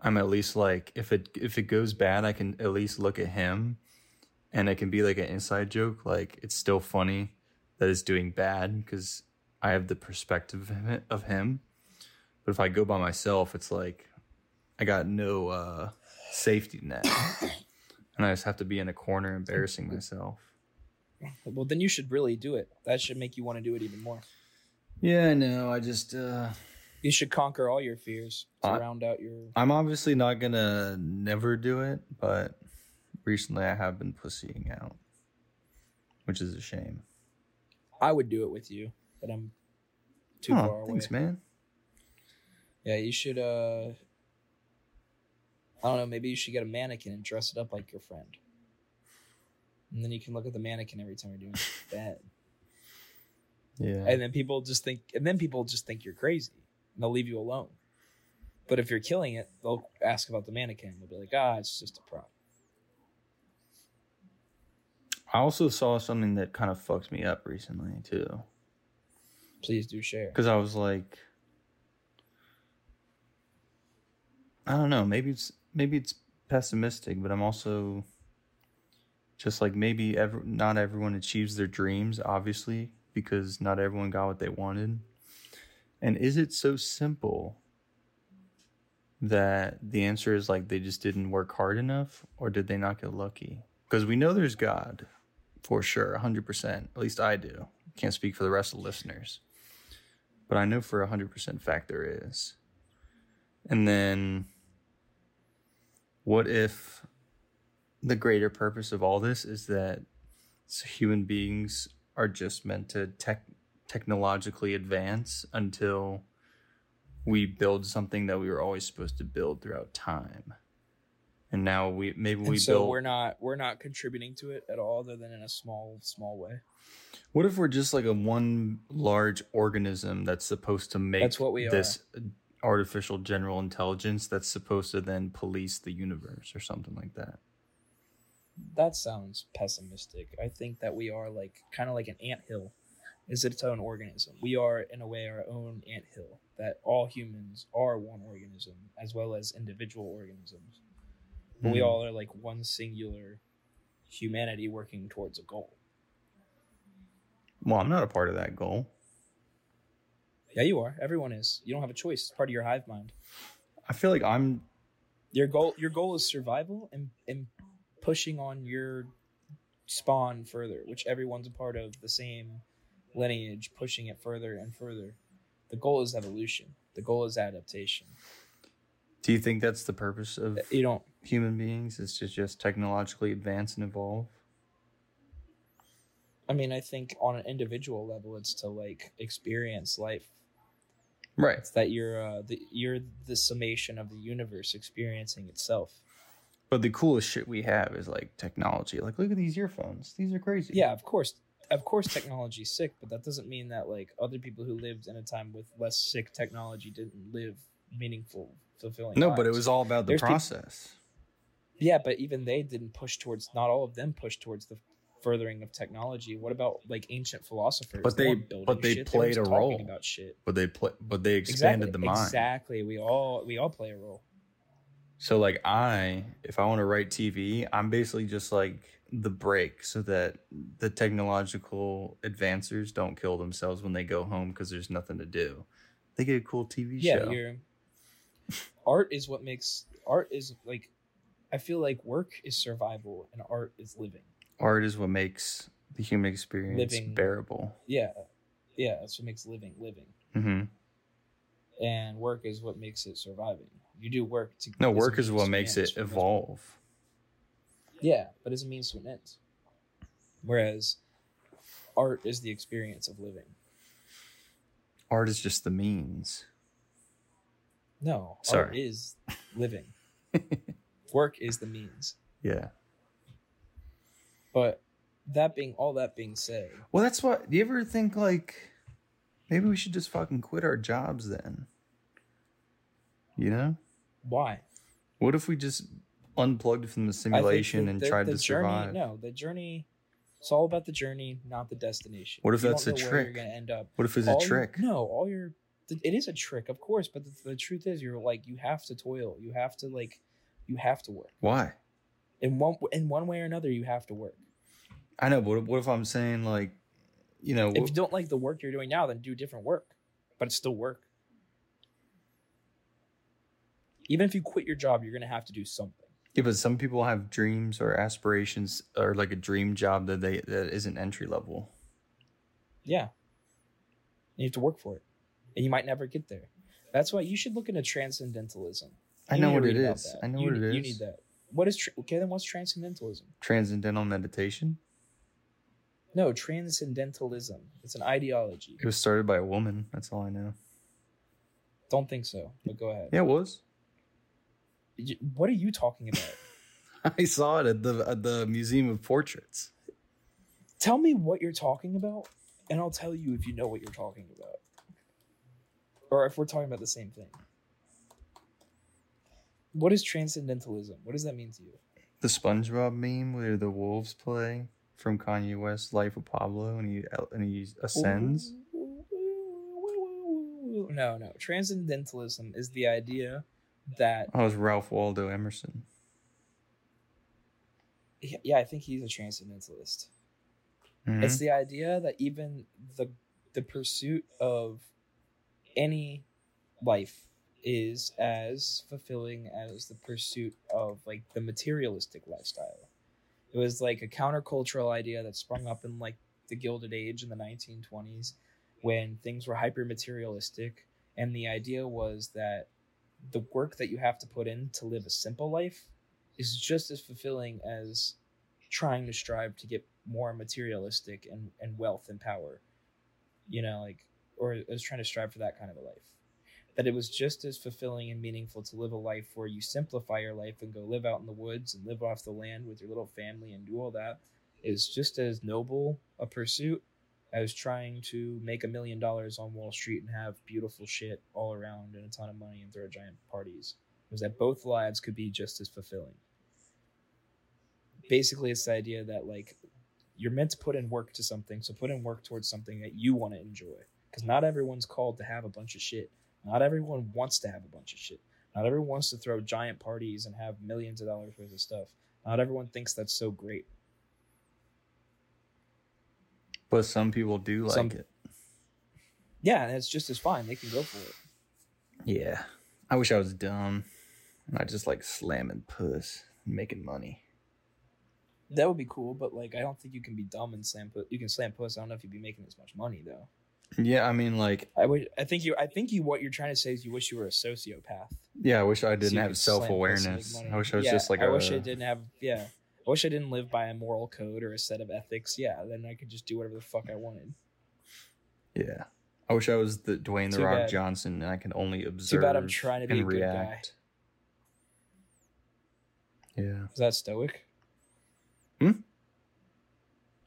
I'm at least like if it if it goes bad, I can at least look at him, and it can be like an inside joke. Like it's still funny that it's doing bad because I have the perspective of him- of him. But if I go by myself, it's like I got no uh, safety net, and I just have to be in a corner embarrassing myself. Well, then you should really do it. That should make you want to do it even more. Yeah, I know. I just uh, You should conquer all your fears to I- round out your. I'm obviously not gonna never do it, but recently I have been pussying out, which is a shame. I would do it with you, but I'm too far Oh, away. thanks, man. Yeah, you should. uh I don't know. Maybe you should get a mannequin and dress it up like your friend, and then you can look at the mannequin every time you're doing bad. Yeah. and then people just think, and then people just think you're crazy, and they'll leave you alone. But if you're killing it, they'll ask about the mannequin. They'll be like, "Ah, it's just a prop." I also saw something that kind of fucked me up recently too, Please do share. because I was like, I don't know, maybe it's maybe it's pessimistic, but I'm also just like maybe not everyone achieves their dreams, obviously, because not everyone got what they wanted. And is it so simple that the answer is like they just didn't work hard enough, or did they not get lucky? Because we know there's God, for sure, hundred percent. At least I do. Can't speak for the rest of the listeners, but I know for a hundred percent fact there is. And then, what if the greater purpose of all this is that human beings are just meant to tech technologically advance until we build something that we were always supposed to build throughout time. And now we maybe And we so build we're not we're not contributing to it at all, other than in a small small way. What if we're just like a one large organism that's supposed to make That's what we this artificial general intelligence that's supposed to then police the universe or something like that? That sounds pessimistic. I think that we are like kind of like an anthill is its own organism. We are in a way our own anthill. That all humans are one organism as well as individual organisms. But we Mhm. all are like one singular humanity working towards a goal. Well, I'm not a part of that goal. Yeah, you are. Everyone is. You don't have a choice. It's part of your hive mind. I feel like I'm Your goal your goal is survival and and pushing on your spawn further, which everyone's a part of the same lineage, pushing it further and further. The goal is evolution. The goal is adaptation. Do you think that's the purpose of You don't human beings? Is to just technologically advance and evolve? I mean, I think on an individual level it's to like experience life. Right. It's that you're uh the you're the summation of the universe experiencing itself. But the coolest shit we have is like technology. Like, look at these earphones. These are crazy. Yeah, of course. Of course technology is sick, but that doesn't mean that like other people who lived in a time with less sick technology didn't live meaningful, fulfilling No, but it was all about the There's process. Yeah, but even they didn't push towards not all of them pushed towards the furthering of technology. What about like ancient philosophers? But they- building but they shit, played were a role. about shit. But they play, but they expanded exactly, the mind. Exactly. We all we all play a role. So like I, if I want to write TV, I'm basically just like the break so that the technological advancers don't kill themselves when they go home because there's nothing to do. They get a cool TV yeah show. you're art is what makes art is like i feel like work is survival and art is living Art is what makes the human experience Living- bearable. yeah yeah that's what makes living living hmm and work is what makes it surviving you do work to No, work is what makes it end, for the most part. evolve. yeah but as a means to an end whereas art is the experience of living Art is just the means. no art Sorry. is living work is the means Yeah. But that being all that being said Well, that's what. Do you ever think like maybe we should just fucking quit our jobs then? You know? why What if we just unplugged from the simulation the- and the- tried the to journey, survive. No, the journey. It's all about the journey, not the destination. What if You that's a where trick? You're gonna end up. What if it's a All your- trick? no, all your. It is a trick, of course, but the, the truth is, you're like you have to toil. You have to like, you have to work Why? in one in one way or another. You have to work. I know, but what, what if I'm saying like, you know, If you don't like the work you're doing now, then do different work, but it's still work. Even if you quit your job, you're gonna have to do something. yeah, but some people have dreams or aspirations or like a dream job that they that isn't entry level. Yeah. You have to work for it. And you might never get there. That's why you should look into transcendentalism. I know what it is. I know you, what need- it You need that. What is tra- okay? Then what's transcendentalism? Transcendental meditation. No, transcendentalism. It's an ideology. It was started by a woman. That's all I know. Don't think so. But go ahead. Yeah, it was. What are you talking about? I saw it at the at the Museum of Portraits. tell me what you're talking about, and I'll tell you if you know what you're talking about, or if we're talking about the same thing. What is transcendentalism? What does that mean to you? The SpongeBob meme where the wolves play from Kanye West's Life of Pablo and he and he ascends. No, no. Transcendentalism is the idea that Oh, was Ralph Waldo Emerson. yeah, I think he's a transcendentalist. Mhm. It's the idea that even the the pursuit of any life is as fulfilling as the pursuit of like the materialistic lifestyle. It was like a countercultural idea that sprung up in like the Gilded Age in the 1920s when things were hyper materialistic and the idea was that the work that you have to put in to live a simple life is just as fulfilling as trying to strive to get more materialistic and, and wealth and power you know like or as trying to strive for that kind of a life that it was just as fulfilling and meaningful to live a life where you simplify your life and go live out in the woods and live off the land with your little family and do all that is just as noble a pursuit as trying to make a million dollars on Wall Street and have beautiful shit all around and a ton of money and throw giant parties. Was that both lives could be just as fulfilling. Basically, it's the idea that like you're meant to put in work to something, so put in work towards something that you want to enjoy. Because not everyone's called to have a bunch of shit. Not everyone wants to have a bunch of shit. Not everyone wants to throw giant parties and have millions of dollars worth of stuff. Not everyone thinks that's so great. But some people do like Some- it. Yeah, and it's just as fine. They can go for it. Yeah. I wish I was dumb. And I just like slamming puss and making money. That would be cool, but like I don't think you can be dumb and slam put. You can slam puss. I don't know if you'd be making as much money though. Yeah, I mean like I would. I think you. I think you. What you're trying to say is you wish you were a sociopath. yeah, I wish I didn't So have could slam puss self awareness. I wish I was Yeah, just like I a wish I didn't have. Yeah. I wish I didn't live by a moral code or a set of ethics. Yeah, then I could just do whatever the fuck I wanted. Yeah. I wish I was the Dwayne the Too Rock bad. Johnson and I can only observe Too bad I'm trying to be a good guy. react. Yeah. Is that stoic? Hmm?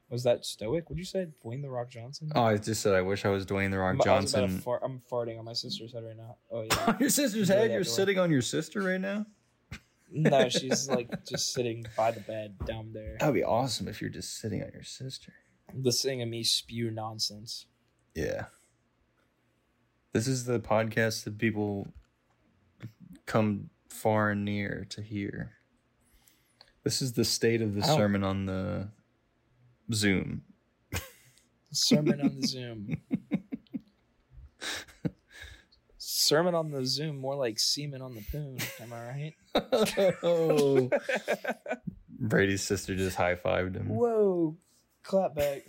Was that stoic? Would you say Dwayne the Rock Johnson? Oh, I just said I wish I was Dwayne the Rock I'm, I was about Johnson. fart, I'm farting on my sister's head right now. Oh yeah. your sister's head? You're door. sitting on your sister right now? no, she's like just sitting by the bed down there, That would be awesome if you're just sitting on your sister. listening to me spew nonsense. Yeah. This is the podcast that people come far and near to hear. This is the state of the sermon on the Zoom. Sermon on the Zoom. Sermon on the Zoom, more like semen on the poon. Am I right? oh. Brady's sister just high fived him. Whoa, clap back.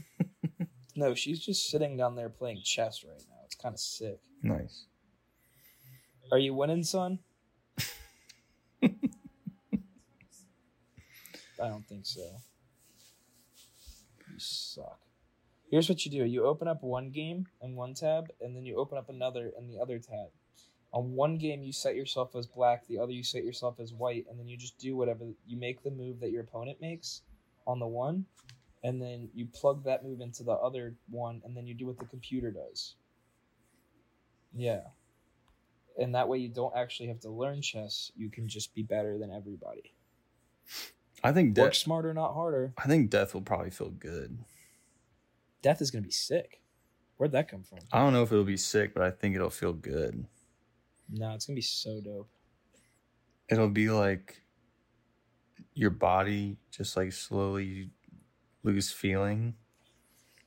no, she's just sitting down there playing chess right now. It's kind of sick. Nice. Are you winning, son? I don't think so. You suck. Here's what you do you open up one game in one tab, and then you open up another in the other tab. On one game, you set yourself as black, the other, you set yourself as white, and then you just do whatever. You make the move that your opponent makes on the one, and then you plug that move into the other one, and then you do what the computer does. Yeah. And that way, you don't actually have to learn chess. You can just be better than everybody. I think Work death. smarter, not harder. I think death will probably feel good. Death is gonna be sick. Where'd that come from? I don't know if it'll be sick, but I think it'll feel good. No, it's gonna be so dope. It'll be like your body just like slowly lose feeling.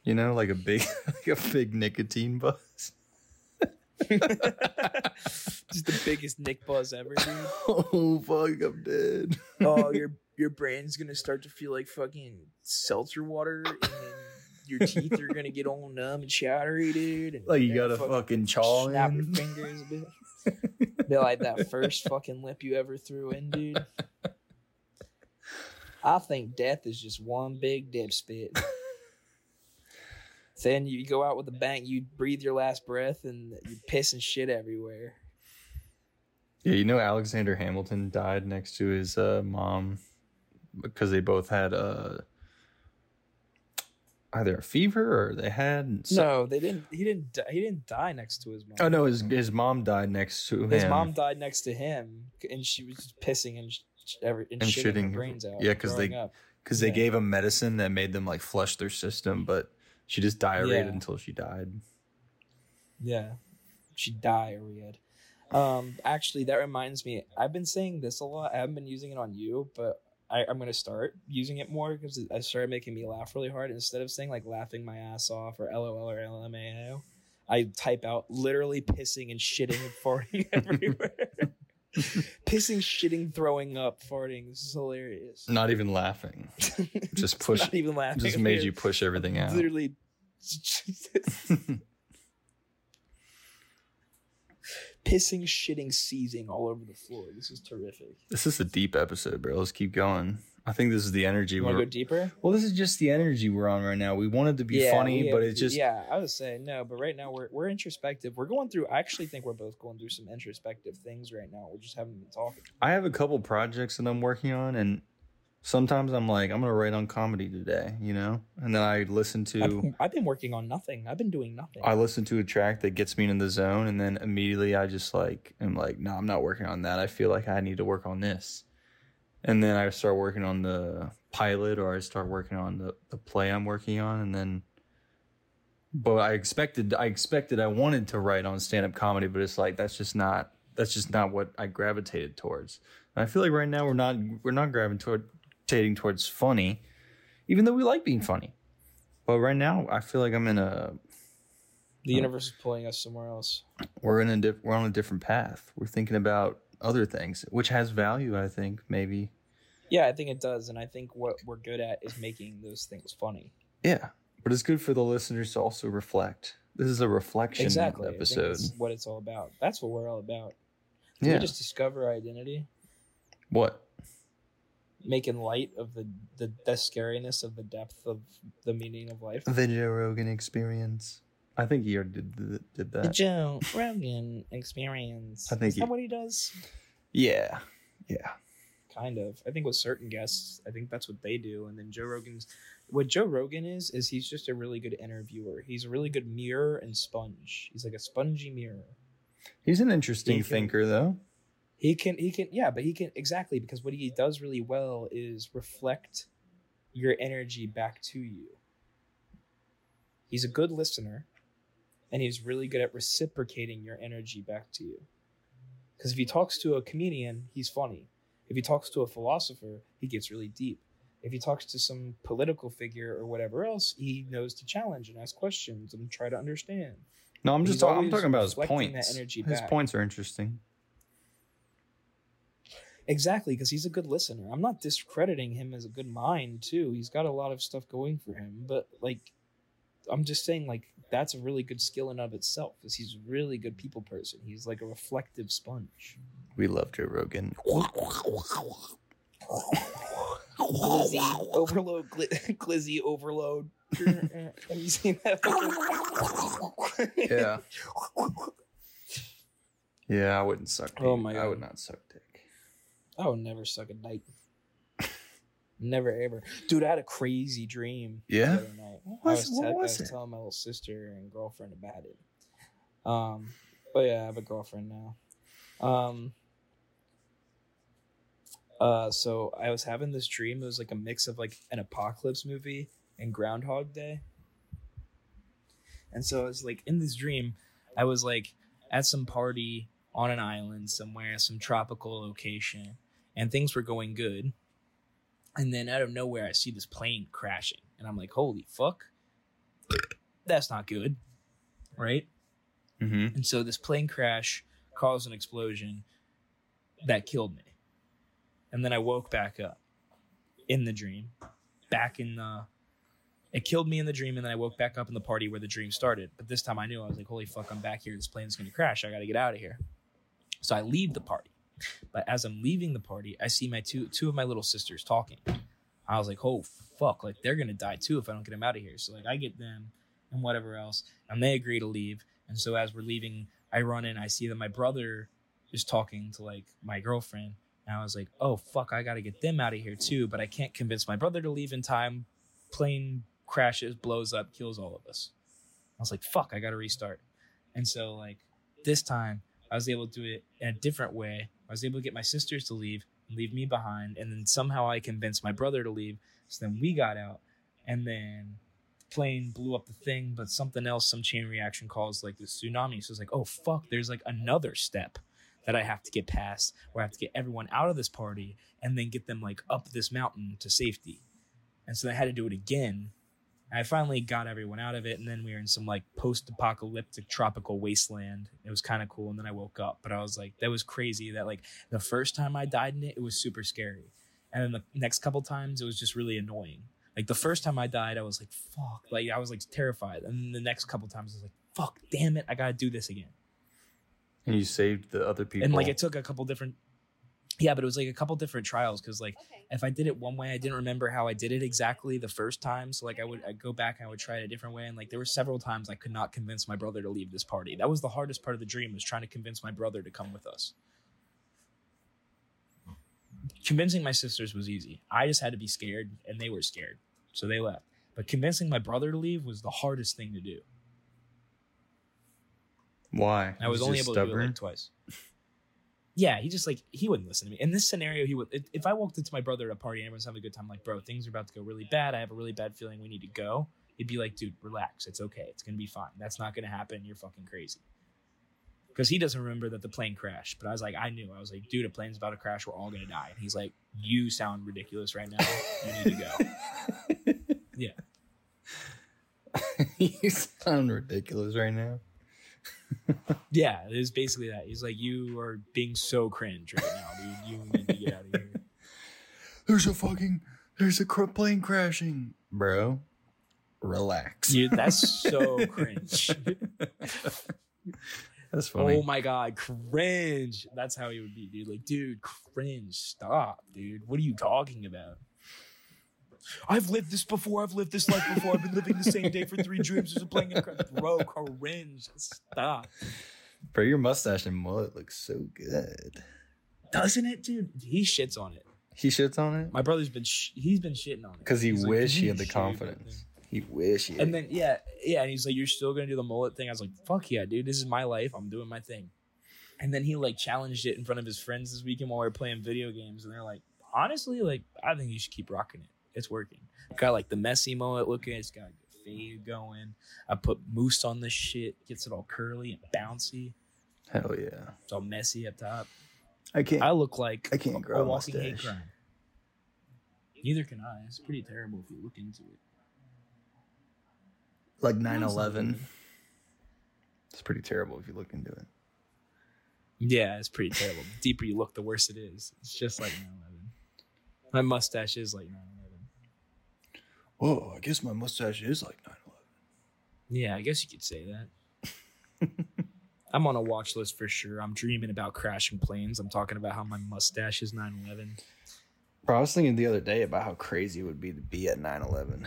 You know, like a big like a big nicotine buzz. Just the biggest Nick buzz ever, dude. oh fuck, I'm dead. oh, your your brain's gonna start to feel like fucking seltzer water, and your teeth are gonna get all numb and chattery, dude. And Like you gotta gonna fucking chaw snap your fingers a bit. Be like that first fucking lip you ever threw in, dude. I think death is just one big dip spit. then you go out with a bang, you breathe your last breath, and you piss and shit everywhere. Yeah, you know Alexander Hamilton died next to his uh, mom because they both had uh, either a fever or they had some- No, they didn't. He didn't. di- He didn't die next to his mom. Oh no, his his mom died next to His him. mom died next to him, and she was just pissing and sh- every and, And shitting, her shitting. brains out. Yeah, 'cause they- because they Yeah. gave him medicine that made them like flush their system, but she just diarrheaed Yeah. until she died. Yeah, she diarrhea. Um, actually, that reminds me. I've been saying this a lot. I haven't been using it on you, but I, I'm gonna start using it more because it, it started making me laugh really hard. Instead of saying like laughing my ass off or LOL or LMAO, I type out literally pissing and shitting and farting everywhere. pissing, shitting, throwing up, farting. This is hilarious. Not even laughing. Just push- Not even laughing. Just made you push everything out. Literally. Pissing, shitting, seizing all over the floor. This is terrific. This is a deep episode, bro. Let's keep going. I think this is the energy You want to we're. go deeper? well, this is just the energy we're on right now. We wanted to be Yeah, funny, we but it's just yeah. I was saying no, but right now we're we're introspective. We're going through. I actually think we're both going through some introspective things right now. We're just haven't been talking. I have a couple projects that I'm working on, and sometimes I'm like, I'm gonna write on comedy today, you know, and then I listen I've, to I've been working on nothing. I've been doing nothing. I listen to a track that gets me in the zone, and then immediately I just like am like, no, I'm not working on that. I feel like I need to work on this, and then I start working on the pilot, or I start working on the the play I'm working on, and then. But I expected, I expected, I wanted to write on stand up comedy, but it's like that's just not that's just not what I gravitated towards. And I feel like right now we're not we're not gravitating towards funny, even though we like being funny. But right now, I feel like I'm in a the uh, universe is pulling us somewhere else. we're in a diff- we're on a different path. We're thinking about other things, which has value. I think maybe. Yeah, I think it does, and I think what we're good at is making those things funny. Yeah, but it's good for the listeners to also reflect. This is a reflection Exactly. Episode. what it's all about. That's what we're all about. Did Yeah. we just discover our identity? What? Making light of the, the the scariness of the depth of the meaning of life. The Joe Rogan experience. I think he already did th- did The. Joe Rogan experience. I think Is that what he does? Yeah, yeah. Kind of. I think with certain guests, I think that's what they do. And then Joe Rogan's what Joe Rogan is is he's just a really good interviewer. He's a really good mirror and sponge. He's like a spongy mirror. He's an interesting He can- thinker, though. He can he can yeah, but he can exactly because what he does really well is reflect your energy back to you. He's a good listener and he's really good at reciprocating your energy back to you. Cuz if he talks to a comedian, he's funny. If he talks to a philosopher, he gets really deep. If he talks to some political figure or whatever else, he knows to challenge and ask questions and try to understand. No, I'm just talking. I'm talking about his points. his back. points are interesting. Exactly, because he's a good listener. I'm not discrediting him as a good mind too. He's got a lot of stuff going for him, but like, I'm just saying like that's a really good skill in of itself. Because he's a really good people person. He's like a reflective sponge. We love Joe Rogan. Glizzy overload, gli- glizzy overload. Have you seen that? Yeah. Yeah, I wouldn't suck. Oh dick. Oh my God. I would not suck dick. I would never suck a dick. Never ever, dude. I had a crazy dream. the Yeah? other night. What I was- what te- I was was it? telling my little sister and girlfriend about it. Um, but yeah, I have a girlfriend now. Um, Uh, so I was having this dream. It was like a mix of like an apocalypse movie and Groundhog Day. And so I was like in this dream, I was like at some party on an island somewhere, some tropical location, and things were going good. And then out of nowhere, I see this plane crashing, and I'm like, "Holy fuck, that's not good." Right? Mm-hmm. And so this plane crash caused an explosion that killed me. And then I woke back up in the dream, back in the. It killed me in the dream, and then I woke back up in the party where the dream started. But this time I knew I was like, holy fuck, I'm back here. This plane's gonna crash. I gotta get out of here. So I leave the party. But as I'm leaving the party, I see my two two of my little sisters talking. I was like, oh fuck, like they're gonna die too if I don't get them out of here. So like I get them and whatever else, and they agree to leave. And so as we're leaving, I run in, I see that my brother is talking to like my girlfriend. And I was like, oh fuck, I gotta get them out of here too. But I can't convince my brother to leave in time. Plane crashes, blows up, kills all of us. I was like, fuck, I gotta restart. And so like this time I was able to do it in a different way. I was able to get my sisters to leave and leave me behind. And then somehow I convinced my brother to leave. So then we got out. And then plane blew up the thing, but something else, some chain reaction caused like this tsunami. So it's like, oh fuck, there's like another step that I have to get past where I have to get everyone out of this party and then get them like up this mountain to safety. And so I had to do it again. I finally got everyone out of it, and then we were in some like post-apocalyptic tropical wasteland. It was kind of cool, and then I woke up, but I was like, that was crazy. That like the first time I died in it, it was super scary, and then the next couple times, it was just really annoying. Like the first time I died, I was like, fuck, like I was like terrified, and then the next couple times, I was like, fuck, damn it, I gotta do this again. And you saved the other people. And like it took a couple different, yeah, but it was like a couple different trials because like Okay. if I did it one way, I didn't remember how I did it exactly the first time. So like I would I'd go back and I would try it a different way. And like there were several times I could not convince my brother to leave this party. That was the hardest part of the dream was trying to convince my brother to come with us. Convincing my sisters was easy. I just had to be scared and they were scared. So they left. But convincing my brother to leave was the hardest thing to do. Why? I was He's only just able to do it stubborn? like twice. Yeah, he just like he wouldn't listen to me. In this scenario, he would. If I walked into my brother at a party and everyone's having a good time, like, bro, things are about to go really bad. I have a really bad feeling. We need to go. He'd be like, dude, relax. It's okay. It's gonna be fine. That's not gonna happen. You're fucking crazy. Because he doesn't remember that the plane crashed. But I was like, I knew. I was like, dude, a plane's about to crash. We're all gonna die. And he's like, you sound ridiculous right now. You need to go. Yeah. you sound ridiculous right now. Yeah, it was basically that. He's like, you are being so cringe right now, dude. You need to get out of here. There's a fucking there's a cr- plane crashing, bro. Relax. Dude, that's so cringe. That's funny. Oh my god, cringe. That's how he would be, dude. Like, dude, cringe. Stop, dude. What are you talking about? I've lived this before. I've lived this life before. I've been living the same day for three dreams. A plane in Bro, cringe. Stop. Bro, your mustache and mullet looks so good. Doesn't it, dude? He shits on it. He shits on it My brother's been sh- he's been shitting on it because he He's like, wish "You he had the shave that thing." confidence. He wish he. Had. And then yeah, yeah, and he's like, "You're still gonna do the mullet thing?" I was like, "Fuck yeah, dude! This is my life. I'm doing my thing." And then he like challenged it in front of his friends this weekend while we were playing video games, and they're like, "Honestly, like, I think you should keep rocking it. It's working. Got like the messy mullet looking. It's got a good fade going. I put mousse on this shit. Gets it all curly and bouncy. hell yeah, It's all messy up top. I can't. I look like I can't a, grow a walking hate mustache. crime. Neither can I. It's pretty terrible if you look into it. like No, it's 9/11. It's pretty terrible if you look into it. Yeah, it's pretty terrible. The deeper you look, the worse it is. It's just like 9 11. My mustache is like 9 11. Whoa, I guess my mustache is like 9/11. Yeah, I guess you could say that. I'm on a watch list for sure. I'm dreaming about crashing planes. I'm talking about how my mustache is 9 11. Bro, I was thinking the other day about how crazy it would be to be at 9/11.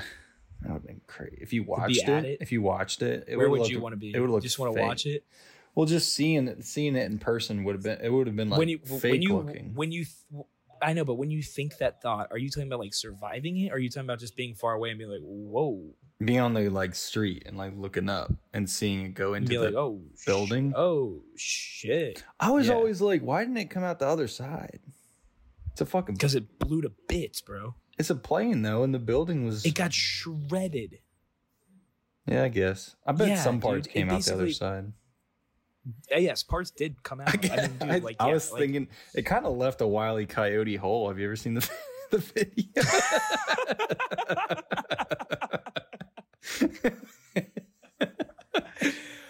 That would have been crazy. If you watched it, it? if you watched it, it Where would've would you want to be? It would look Just want to watch it? Well, just seeing it, seeing it in person would have been. It would have been like when you, fake when you, looking. when you, th- I know, but when you think that thought, are you talking about like surviving it? Or are you talking about just being far away and being like, whoa? Being on the like street and like looking up and seeing it go into be the. like, oh, sh- building? oh, shit. I was yeah. always like, why didn't it come out the other side? It's a fucking. because it blew to bits, bro. It's a plane though, and the building was. It got shredded. yeah, I guess. I bet Yeah, some parts dude, came out the other side. Yes, parts did come out. I, mean, dude, I, like, I yeah, was like- thinking it kind of left a wily coyote hole. Have you ever seen the the video?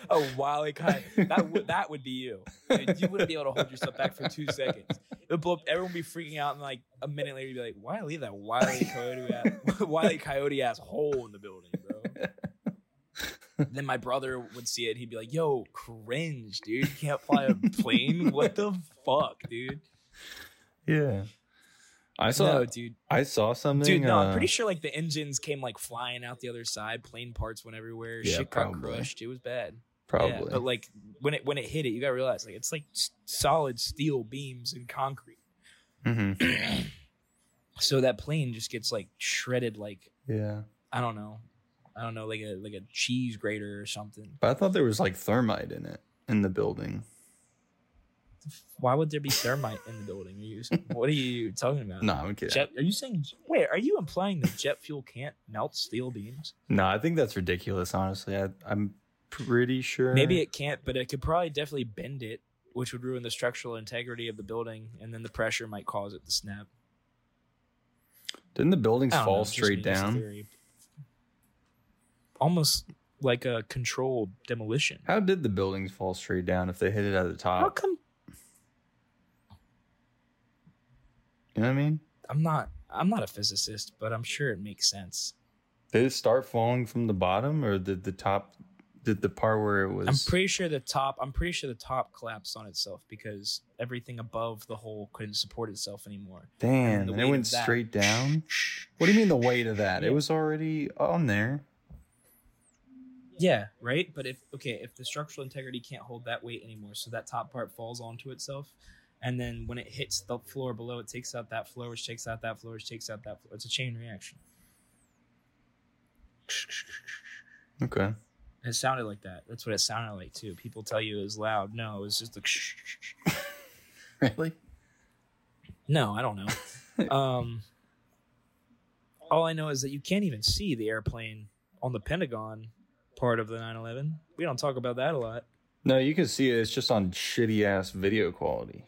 Oh, Wily Coyote. That would that would be you. Dude, you wouldn't be able to hold yourself back for two seconds. It would blow up. Everyone would be freaking out, and like a minute later, you'd be like, "Why leave that Wily Coyote ass, Wily Coyote ass hole in the building, bro?" Then my brother would see it. He'd be like, "Yo, cringe, dude! You can't fly a plane. What the fuck, dude?" yeah, I saw. no, dude. I saw something. Dude, no, I'm uh, pretty sure like the engines came like flying out the other side. Plane parts went everywhere. Yeah, Shit got crushed. It was bad. Probably. Yeah, but like when it when it hit it, you gotta realize like it's like solid steel beams and concrete. Mhm. So that plane just gets like shredded like Yeah, I don't know. I don't know, like a like a cheese grater or something. but I thought there was like thermite in it in the building. Why would there be thermite in the building? Are you, what are you talking about? No, I'm kidding. Jet, are you saying? Wait, are you implying that jet fuel can't melt steel beams? No, I think that's ridiculous. Honestly, I, I'm pretty sure. Maybe it can't, but it could probably definitely bend it, which would ruin the structural integrity of the building, and then the pressure might cause it to snap. didn't the buildings don't know, fall straight me, just a down. theory. Almost like a controlled demolition. How did the buildings fall straight down if they hit it at the top? How come You know what I mean? I'm not I'm not a physicist, but I'm sure it makes sense. Did it start falling from the bottom, or did the top? Did the part where it was? I'm pretty sure the top I'm pretty sure the top collapsed on itself because everything above the hole couldn't support itself anymore. Damn, and it went straight down. What do you mean the weight of that? Yeah. It was already on there. Yeah, right? But if okay, if the structural integrity can't hold that weight anymore, so that top part falls onto itself, and then when it hits the floor below, it takes out that floor, which takes out that floor, which takes out that floor. It's a chain reaction. Okay. It sounded like that. That's what it sounded like too. People tell you it was loud. No, it was just like Really? No, I don't know. um, all I know is that you can't even see the airplane on the Pentagon part of the 9/11. We don't talk about that a lot. No, you can see it. It's just on shitty ass video quality.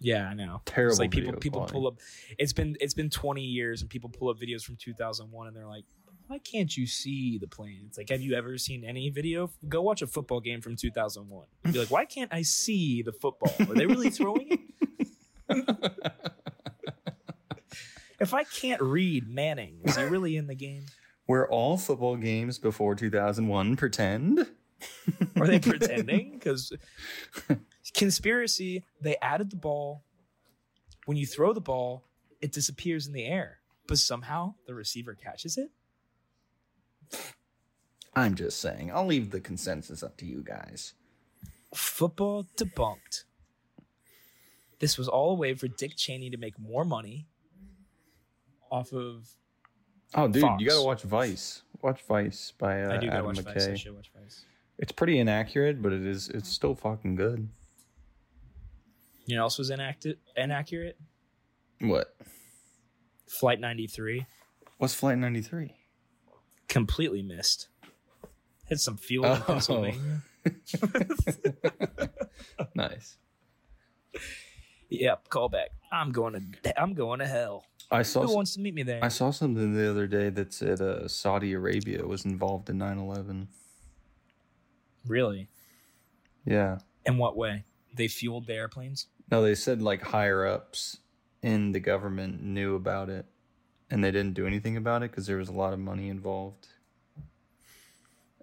Yeah, I know. Terrible It's like people video people quality. pull up. It's been it's been 20 years, and people pull up videos from 2001, and they're like, "Why can't you see the plane?" It's like, have you ever seen any video? Go watch a football game from 2001. You'd be like, "Why can't I see the football? Are they really throwing it?" if I can't read Manning, is he really in the game? Were all football games before 2001 pretend? Are they pretending? Because conspiracy, they added the ball. When you throw the ball, it disappears in the air, but somehow the receiver catches it. I'm just saying. I'll leave the consensus up to you guys. Football debunked. This was all a way for Dick Cheney to make more money off of. Oh, dude, Fox. you gotta watch Vice. Watch Vice by uh, I do gotta Adam watch McKay. Vice. I should watch Vice. It's pretty inaccurate, but it is. It's still fucking good. You know, what else was inacti- inaccurate. What? Flight 93 What's Flight 93? completely missed. Hit some fuel in Oh. Pennsylvania. nice. Yep, call back. I'm going to I'm going to hell. I saw. Who wants to meet me there? I saw something the other day that said uh, Saudi Arabia was involved in 9/11. really? Yeah. In what way? They fueled the airplanes? No, they said like higher ups in the government knew about it, and they didn't do anything about it because there was a lot of money involved.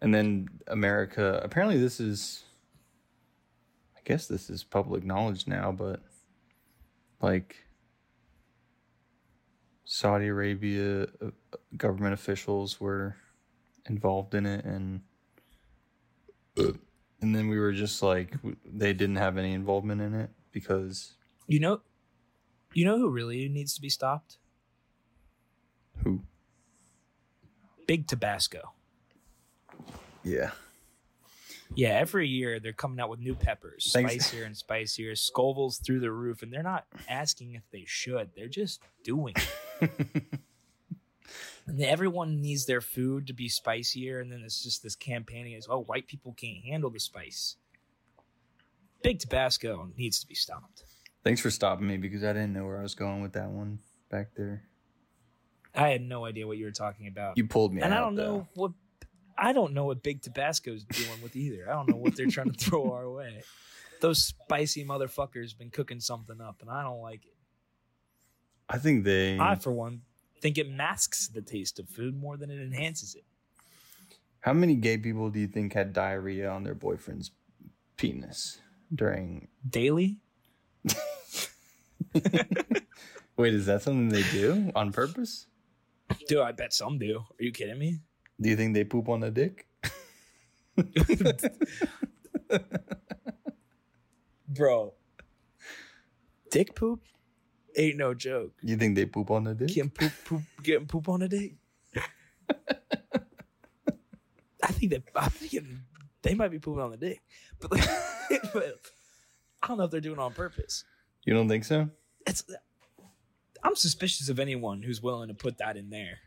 And then America. Apparently, this is. I guess this is public knowledge now, but like Saudi Arabia uh, government officials were involved in it, and and then we were just like they didn't have any involvement in it because You know You know who really needs to be stopped? who? Big Tabasco. Yeah. Yeah, every year they're coming out with new peppers, Thanks- spicier and spicier. Scoville's through the roof, and they're not asking if they should. They're just doing. it. Everyone needs their food to be spicier, and then it's just this campaigning is, oh, white people can't handle the spice. Big Tabasco needs to be stopped. Thanks for stopping me because I didn't know where I was going with that one back there. I had no idea what you were talking about, You pulled me and I don't know what I don't know what Big Tabasco's doing with either. I don't know what they're trying to throw our way. Those spicy motherfuckers been cooking something up, and I don't like it. I think they. I, for one, think it masks the taste of food more than it enhances it. How many gay people do you think had diarrhea on their boyfriend's penis during? Daily, Wait, is that something they do on purpose? dude, I bet some do. Are you kidding me? Do you think they poop on the dick? Bro, dick poop ain't no joke. You think they poop on the dick? Getting poop, poop, getting poop on a dick. I think that I think they might be pooping on the dick, but, but I don't know if they're doing it on purpose. You don't think so? It's I'm suspicious of anyone who's willing to put that in there,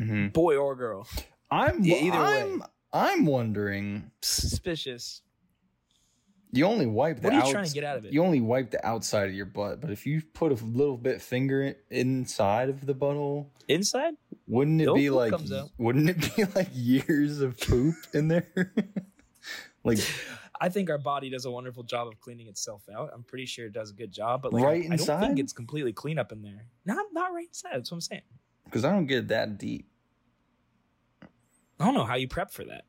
Mm-hmm. boy or girl. I'm. Yeah, either way. I'm. I'm wondering. Suspicious. You only wipe the What are you outs- trying to get out of it? You only wipe the outside of your butt, but if you put a little bit finger inside of the butthole, Inside? wouldn't it be like? Wouldn't it be like years of poop in there? like I think our body does a wonderful job of cleaning itself out. I'm pretty sure it does a good job, but like, Right I, I don't think it's completely clean up in there. Not not right inside. That's what I'm saying. because I don't get that deep. I don't know how you prep for that.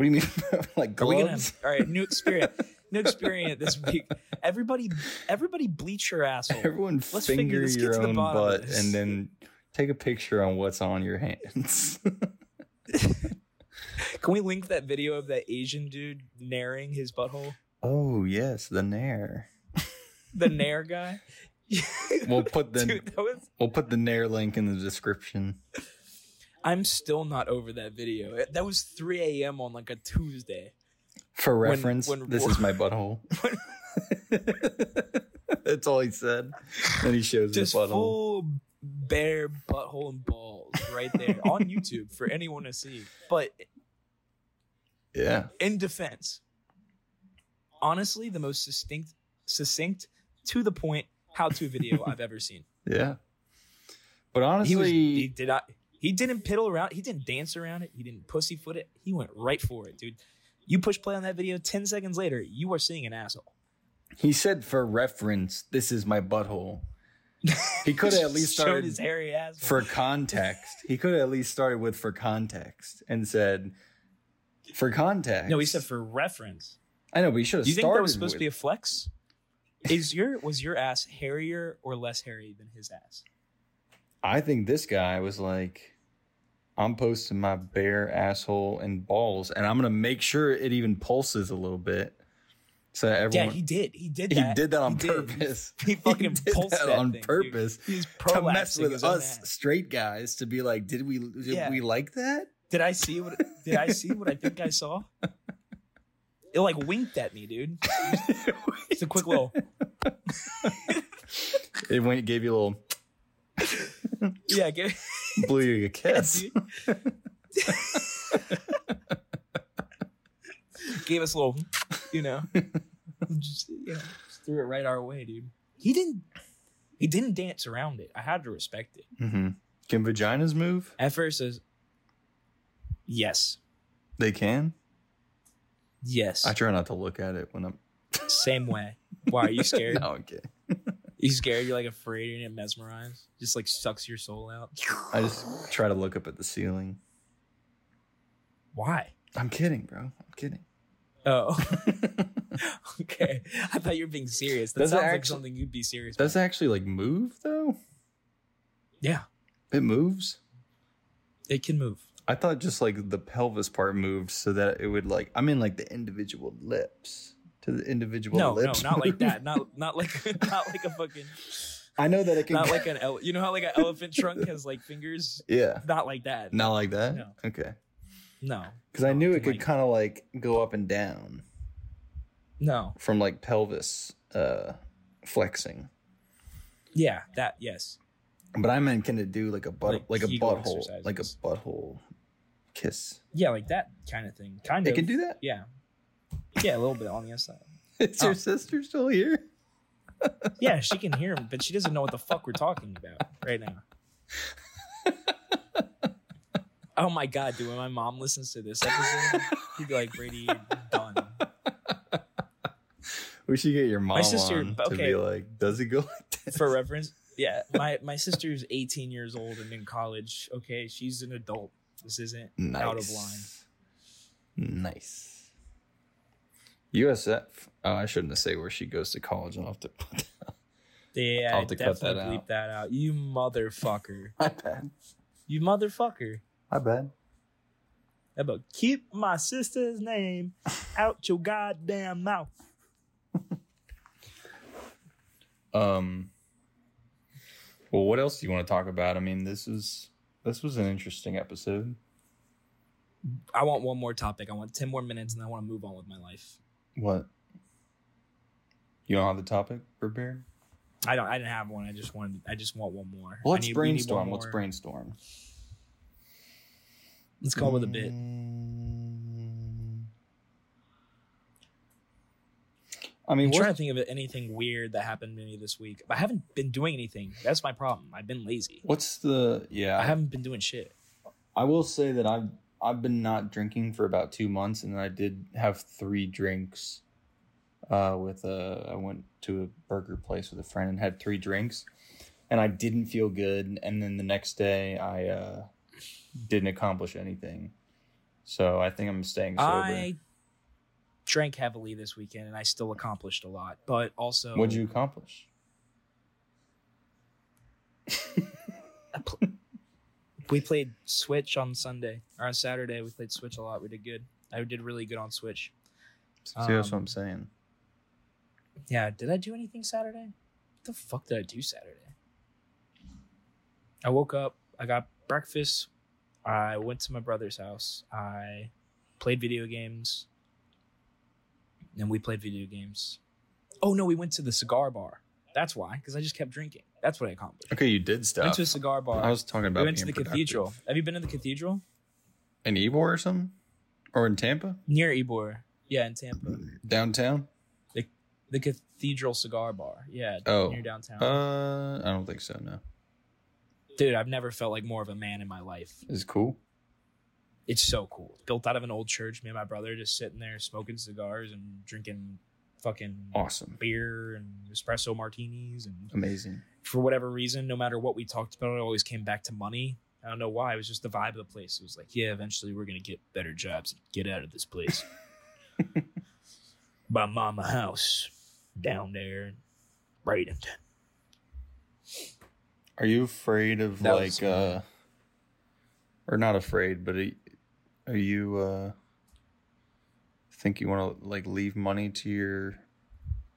What do you mean? like we gonna gloves? all right? New experience. new experience this week. Everybody, everybody, bleach your asshole. Everyone Let's finger get your the own butt and then take a picture on what's on your hands. Can we link that video of that Asian dude naring his butthole? oh yes, the nair. The nair guy. We'll put the Dude, was. we'll put the nair link in the description. I'm still not over that video. Eh, that was 3 a.m. on like a Tuesday. For reference, when- this is my butthole. That's all he said. And he shows the butthole. full bare butthole and balls right there on YouTube for anyone to see. But Yeah. in defense, honestly, the most succinct, succinct, to the point how-to video I've ever seen. Yeah. But honestly, He was he did not he didn't piddle around, he didn't dance around it, he didn't pussyfoot it. He went right for it, dude. You push play on that video 10 seconds later, you are seeing an asshole. he said for reference, this is my butthole. He could have at least started his hairy asshole. for context. He could have at least started with for context and said for context. no, he said for reference. I know, but he should have Do you think that was supposed with, to be a flex? Is your was your ass hairier or less hairy than his ass? I think this guy was like, I'm posting my bare asshole and balls, and I'm gonna make sure it even pulses a little bit, so everyone. Yeah, he did. He did He that. did that on He purpose. He, fucking did pulsed that that on thing, purpose He to mess with us straight guys to be like, did we did Yeah. we like that? Did I see what? Did I see what I think I saw? It like winked at me, dude. It's a quick little. it went gave you a little Yeah, get blew you a kiss. Gave us a little, you know, just, you know, just threw it right our way, dude. He didn't. He didn't dance around it. I had to respect it. Mm-hmm. Can vaginas move? At first, yes, They can. yes, I try not to look at it when I'm. same way. Why are you scared? no, okay. You scared? You're like afraid? You're mesmerized? Just like sucks your soul out. I just try to look up at the ceiling. Why? I'm kidding, bro. I'm kidding. Oh, okay. I thought you were being serious. That Does sounds like something you'd be serious. Does about. it actually like move though? Yeah, It moves. it can move. I thought just like the pelvis part moved so that it would like I mean like the individual lips to the individual no, no, not like that. Not not like not like a fucking I know that it can not like an ele- you know how like an elephant trunk has like fingers. Yeah. Not like that. Not like that? No. Okay. No, Because I knew it could Like- kind of like go up and down no. from like pelvis uh flexing. Yeah, that yes. But I meant can it do like a butt Like like, a butthole like a exercises. butthole kiss? Yeah, like that kind of thing. Kind It of. can do that. Yeah. Yeah, a little bit on the inside. Is Oh. your sister still here? Yeah, she can hear him, but she doesn't know what the fuck we're talking about right now. oh my god, dude! When my mom listens to this episode, she'd be like, "Brady, you're done." We should get your mom My sister- on to okay. be like, does it go like this? For reference, yeah, my my sister's 18 years old and in college. Okay, she's an adult. This isn't nice. out of line. Nice. USF. Oh, I shouldn't have say where she goes to college. I'll have to put that. Yeah, I'll have to cut that definitely bleep out. that out. You motherfucker. My bad. You motherfucker. My bad. How about keep my sister's name out your goddamn mouth? Um. Well, what else do you want to talk about? I mean, this is this was an interesting episode. I want one more topic. I want 10 more minutes and I want to move on with my life. What? You don't have the topic prepared? I don't I didn't have one. I just wanted I just want one more. Well, let's need- brainstorm. Let's more. brainstorm. Let's go with a bit. I mean, I'm trying to think of anything weird that happened to me this week. I haven't been doing anything. That's my problem. I've been lazy. what's the yeah? I haven't been doing shit. I will say that I've I've been not drinking for about two months, and I did have three drinks. Uh, with uh, I went to a burger place with a friend and had three drinks, and I didn't feel good. And then the next day, I uh, didn't accomplish anything. So I think I'm staying sober. I drank heavily this weekend and I still accomplished a lot. But also What'd you accomplish? We played Switch on Sunday or on Saturday. We played Switch a lot. We did good. I did really good on Switch. See, that's what Um, I'm saying. Yeah, did I do anything Saturday? What the fuck did I do Saturday? I woke up, I got breakfast, I went to my brother's house, I played video games, and we played video games. Oh no, we went to the cigar bar. That's why, because I just kept drinking. That's what I accomplished. Okay, you did stuff. Went to a cigar bar. I was talking about we went to the being cathedral. Have you been to the cathedral? in Ybor or something, or in Tampa, Near Ybor, Yeah, in Tampa. downtown. The the Cathedral Cigar Bar. Yeah, Oh. near downtown. Uh, I don't think so. No, Dude, I've never felt like more of a man in my life. it's cool. It's so cool. Built out of an old church. Me and my brother just sitting there smoking cigars and drinking fucking Awesome, beer and espresso martinis. And amazing. for whatever reason, no matter what we talked about, it always came back to money. I don't know why. It was just the vibe of the place. It was like, yeah, eventually we're gonna get better jobs and get out of this place. Buy mama house down there in Bradenton. Are you afraid of That like was- uh or not afraid, but are, are you uh think you want to like leave money to your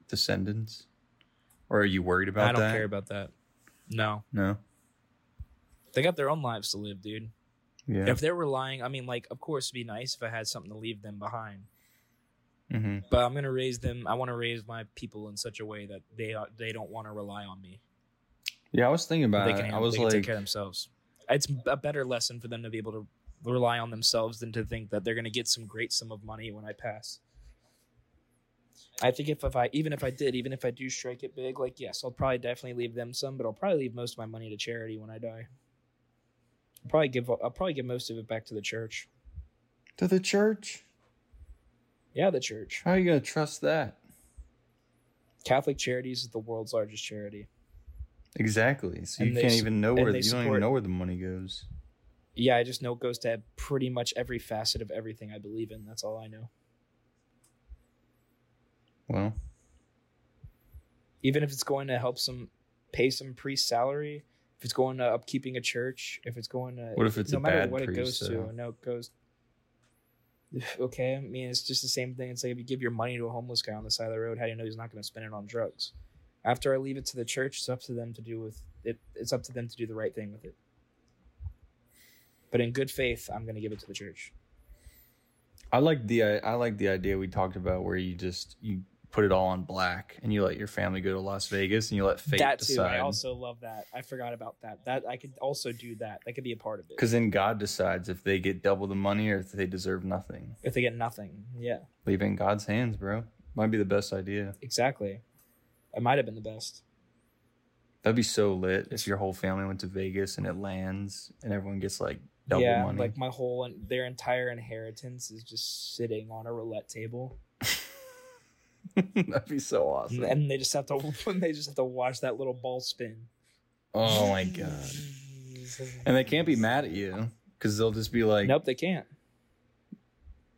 descendants? Or are you worried about that? I don't that? care about that. No, no. they got their own lives to live, dude. Yeah. If they're relying, I mean, like, of course, it'd be nice if I had something to leave them behind. hmm But I'm gonna raise them. I want to raise my people in such a way that they are, they don't want to rely on me. Yeah, I was thinking about they it. can, I was they can take care of themselves. It's a better lesson for them to be able to rely on themselves than to think that they're gonna get some great sum of money when I pass. I think if, if I even if I did even if I do strike it big, like yes, I'll probably definitely leave them some, but I'll probably leave most of my money to charity when I die. I'll probably give I'll probably give most of it back to the church. to the church. Yeah, the church. How are you gonna trust that? Catholic Charities is the world's largest charity. Exactly. So And you can't s- even know where they you don't even know where the money goes. Yeah, I just know it goes to pretty much every facet of everything I believe in. That's all I know. Well, Even if it's going to help some pay some priest salary, if it's going to upkeeping a church, if it's going to What if it's no matter what it priest, goes to, though? Know it goes. Okay, I mean it's just the same thing. It's like if you give your money to a homeless guy on the side of the road, how do you know he's not going to spend it on drugs? After I leave it to the church, it's up to them to do with it. It's up to them to do the right thing with it. But in good faith, I'm going to give it to the church. I like the I like the idea we talked about where you just you put it all on black and you let your family go to Las Vegas and you let fate that too. decide. I also love that. I forgot about that. That I could also do that. That could be a part of it. Because then God decides if they get double the money or if they deserve nothing. If they get nothing, yeah, Leave it in God's hands, bro. Might be the best idea. exactly. It might have been the best. That'd be so lit if your whole family went to Vegas and it lands and everyone gets like double yeah, money. like my whole their entire inheritance is just sitting on a roulette table, That'd be so awesome. and they just have to they just have to watch that little ball spin. Oh my god. And they can't be mad at you because they'll just be like, Nope, they can't.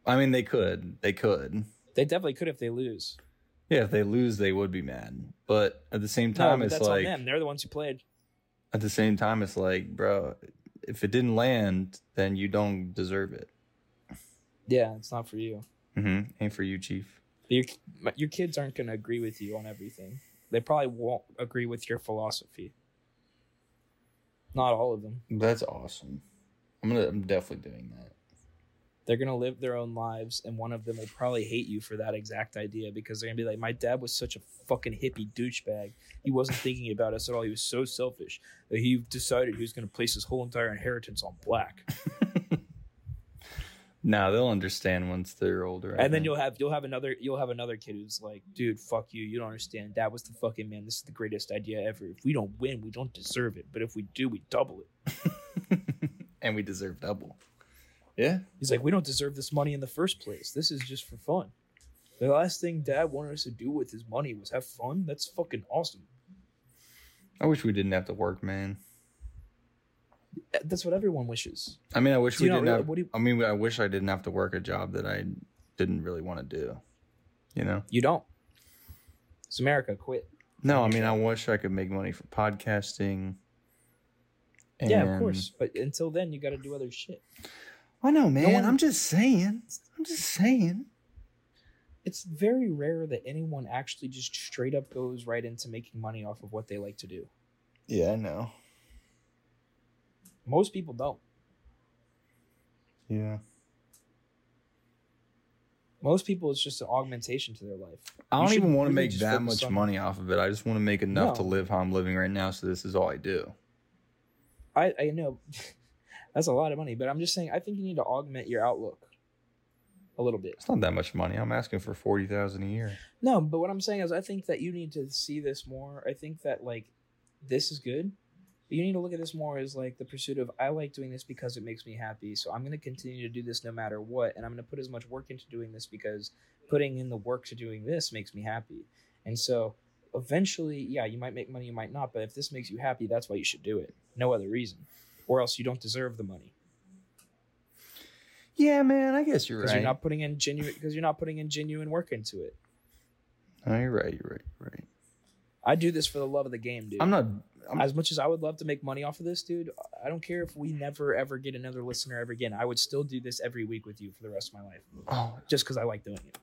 I mean, they could. They could. They definitely could if they lose. Yeah, if they lose, they would be mad. But at the same time, but it's that's like, on them. They're the ones who played. at the same time, it's like, bro, if it didn't land, then you don't deserve it. Yeah, it's not for you. Mm-hmm. Ain't for you, chief. Your your kids aren't going to agree with you on everything. They probably won't agree with your philosophy. Not all of them. That's awesome. I'm gonna. I'm definitely doing that. They're going to live their own lives, and one of them will probably hate you for that exact idea because they're going to be like, "My dad was such a fucking hippie douchebag. He wasn't thinking about us at all. He was so selfish that he decided he was going to place his whole entire inheritance on black." Nah, they'll understand once they're older. I and then think. you'll have you'll have another you'll have another kid who's like, dude, fuck you. You don't understand. Dad was the fucking man. This is the greatest idea ever. If we don't win, we don't deserve it. But if we do, we double it. and we deserve double. Yeah. He's like, we don't deserve this money in the first place. This is just for fun. The last thing Dad wanted us to do with his money was have fun. That's fucking awesome. I wish we didn't have to work, man. Uh, that's what everyone wishes. I mean, I wish Do we didn't really- have. what do you- I mean, I wish I didn't have to work a job that I didn't really want to do. You know? You don't. It's America. Quit. No, I mean, I wish I could make money for podcasting. Yeah, of course. But until then, you got to do other shit. I know, man. one- I'm just saying. I'm just saying. It's very rare that anyone actually just straight up goes right into making money off of what they like to do. Yeah, I know. Most people don't. Yeah. Most people, it's just an augmentation to their life. I don't should even want to make that much on- money off of it. I just want to make enough to live how I'm living right now. So this is all I do. I, I know that's a lot of money, but I'm just saying, I think you need to augment your outlook a little bit. It's not that much money. I'm asking for forty thousand a year. No, but what I'm saying is, I think that you need to see this more. I think that like this is good, but you need to look at this more as like the pursuit of I like doing this because it makes me happy. So I'm going to continue to do this no matter what, and I'm going to put as much work into doing this because putting in the work to doing this makes me happy. And so eventually, yeah, you might make money, you might not, but if this makes you happy, that's why you should do it. No other reason, or else you don't deserve the money Yeah, man. I guess you're because right. you're not putting in genuine because you're not putting in genuine work into it. Oh, you're right. You're right. You're right. I do this for the love of the game, dude. I'm not. I'm, as much as I would love to make money off of this, dude, I don't care if we never ever get another listener ever again. I would still do this every week with you for the rest of my life, oh, just because I like doing it.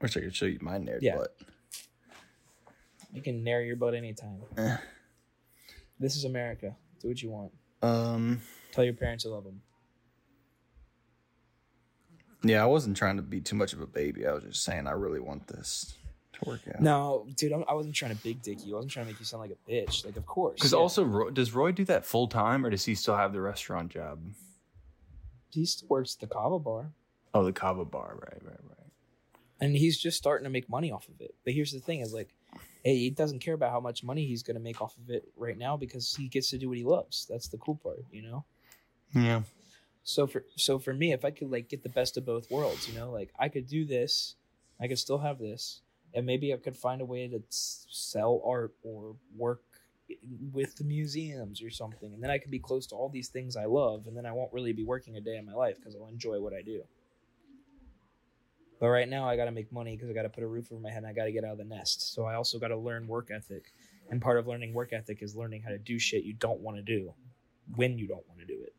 wish I could show you my nerd Yeah. butt. You can narrow your butt anytime. Eh. This is America. Do what you want. Um. Tell your parents you love them. Yeah, I wasn't trying to be too much of a baby. I was just saying I really want this to work out. No, dude, I'm, I wasn't trying to big dick you. I wasn't trying to make you sound like a bitch. Like, of course. Because yeah. also, Roy, does Roy do that full time, or does he still have the restaurant job? he still works at the Kava bar, Oh, the Kava bar. Right, right, right. and he's just starting to make money off of it. But here's the thing: is like, hey, he doesn't care about how much money he's going to make off of it right now because he gets to do what he loves. That's the cool part, you know. Yeah. so for so for me if i could like get the best of both worlds you know like i could do this i could still have this and maybe i could find a way to sell art or work with the museums or something and then i could be close to all these things i love and then i won't really be working a day in my life because i'll enjoy what i do but right now i got to make money because i got to put a roof over my head and i got to get out of the nest so i also got to learn work ethic and part of learning work ethic is learning how to do shit you don't want to do when you don't want to do it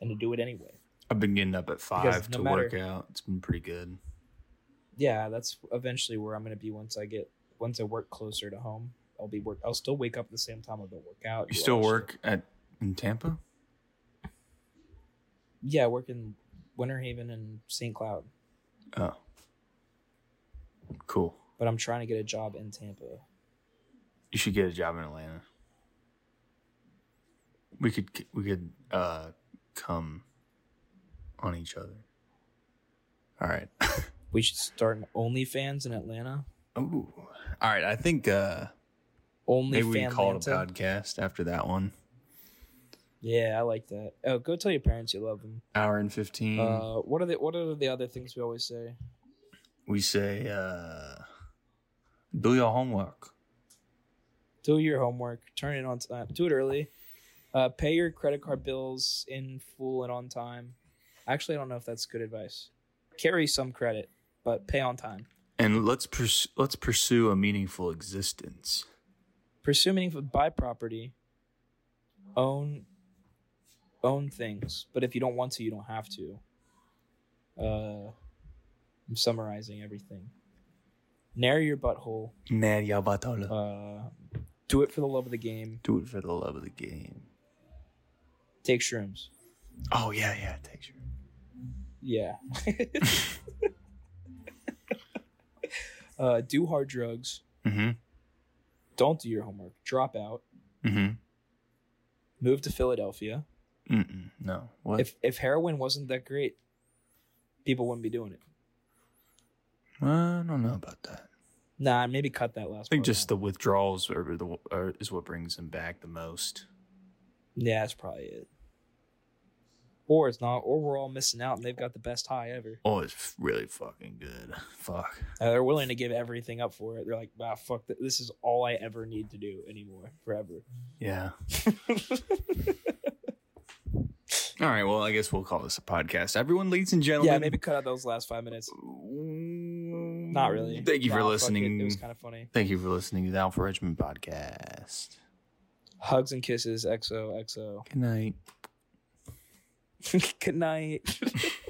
and to do it anyway I've been getting up at five no to matter- work out. It's been pretty good. yeah that's eventually where i'm going to be once i get once i work closer to home i'll be work i'll still wake up at the same time i'll go work out You still work at in Tampa? yeah I work in Winter Haven and St. Cloud, Oh, cool. but I'm trying to get a job in Tampa. You should get a job in Atlanta. We could we could uh come on each other. All right. We should start an OnlyFans in Atlanta. Ooh. All right. I think uh Only maybe we call it a podcast after that one. Yeah, I like that. Oh, go tell your parents you love them. Hour and fifteen. Uh, what are the what are the other things we always say? we say uh do your homework. Do your homework. Turn it on time. Do it early. Uh, pay your credit card bills in full and on time. Actually, I don't know if that's good advice. Carry some credit, but pay on time. And let's pers- let's pursue a meaningful existence. Pursue meaningful. Buy property. Own. Own things, but if you don't want to, you don't have to. Uh, I'm summarizing everything. Narrow your butthole. Mad Yabatola. Uh, do it for the love of the game. Do it for the love of the game. Take shrooms. Oh yeah, yeah, takes you. Yeah. uh, do hard drugs. Mm-hmm. Don't do your homework. Drop out. Mm-hmm. Move to Philadelphia. Mm-mm. No. What? If if heroin wasn't that great, people wouldn't be doing it. I don't know about that. Nah, maybe cut that last. I think just out. the withdrawals are the are, is what brings him back the most. yeah, that's probably it. Or it's not, or we're all missing out, and they've got the best high ever. Oh, it's really fucking good. Fuck. Uh, they're willing to give everything up for it. They're like, "Wow, fuck! th- This is all I ever need to do anymore, forever." Yeah. All right. Well, I guess we'll call this a podcast. Everyone, ladies and gentlemen. yeah, maybe cut out those last five minutes. Not really. Thank you for fuck it. listening. It was kind of funny. Thank you for listening to the Alpha Regiment podcast. Hugs and kisses. XO XO. Good night. Good night.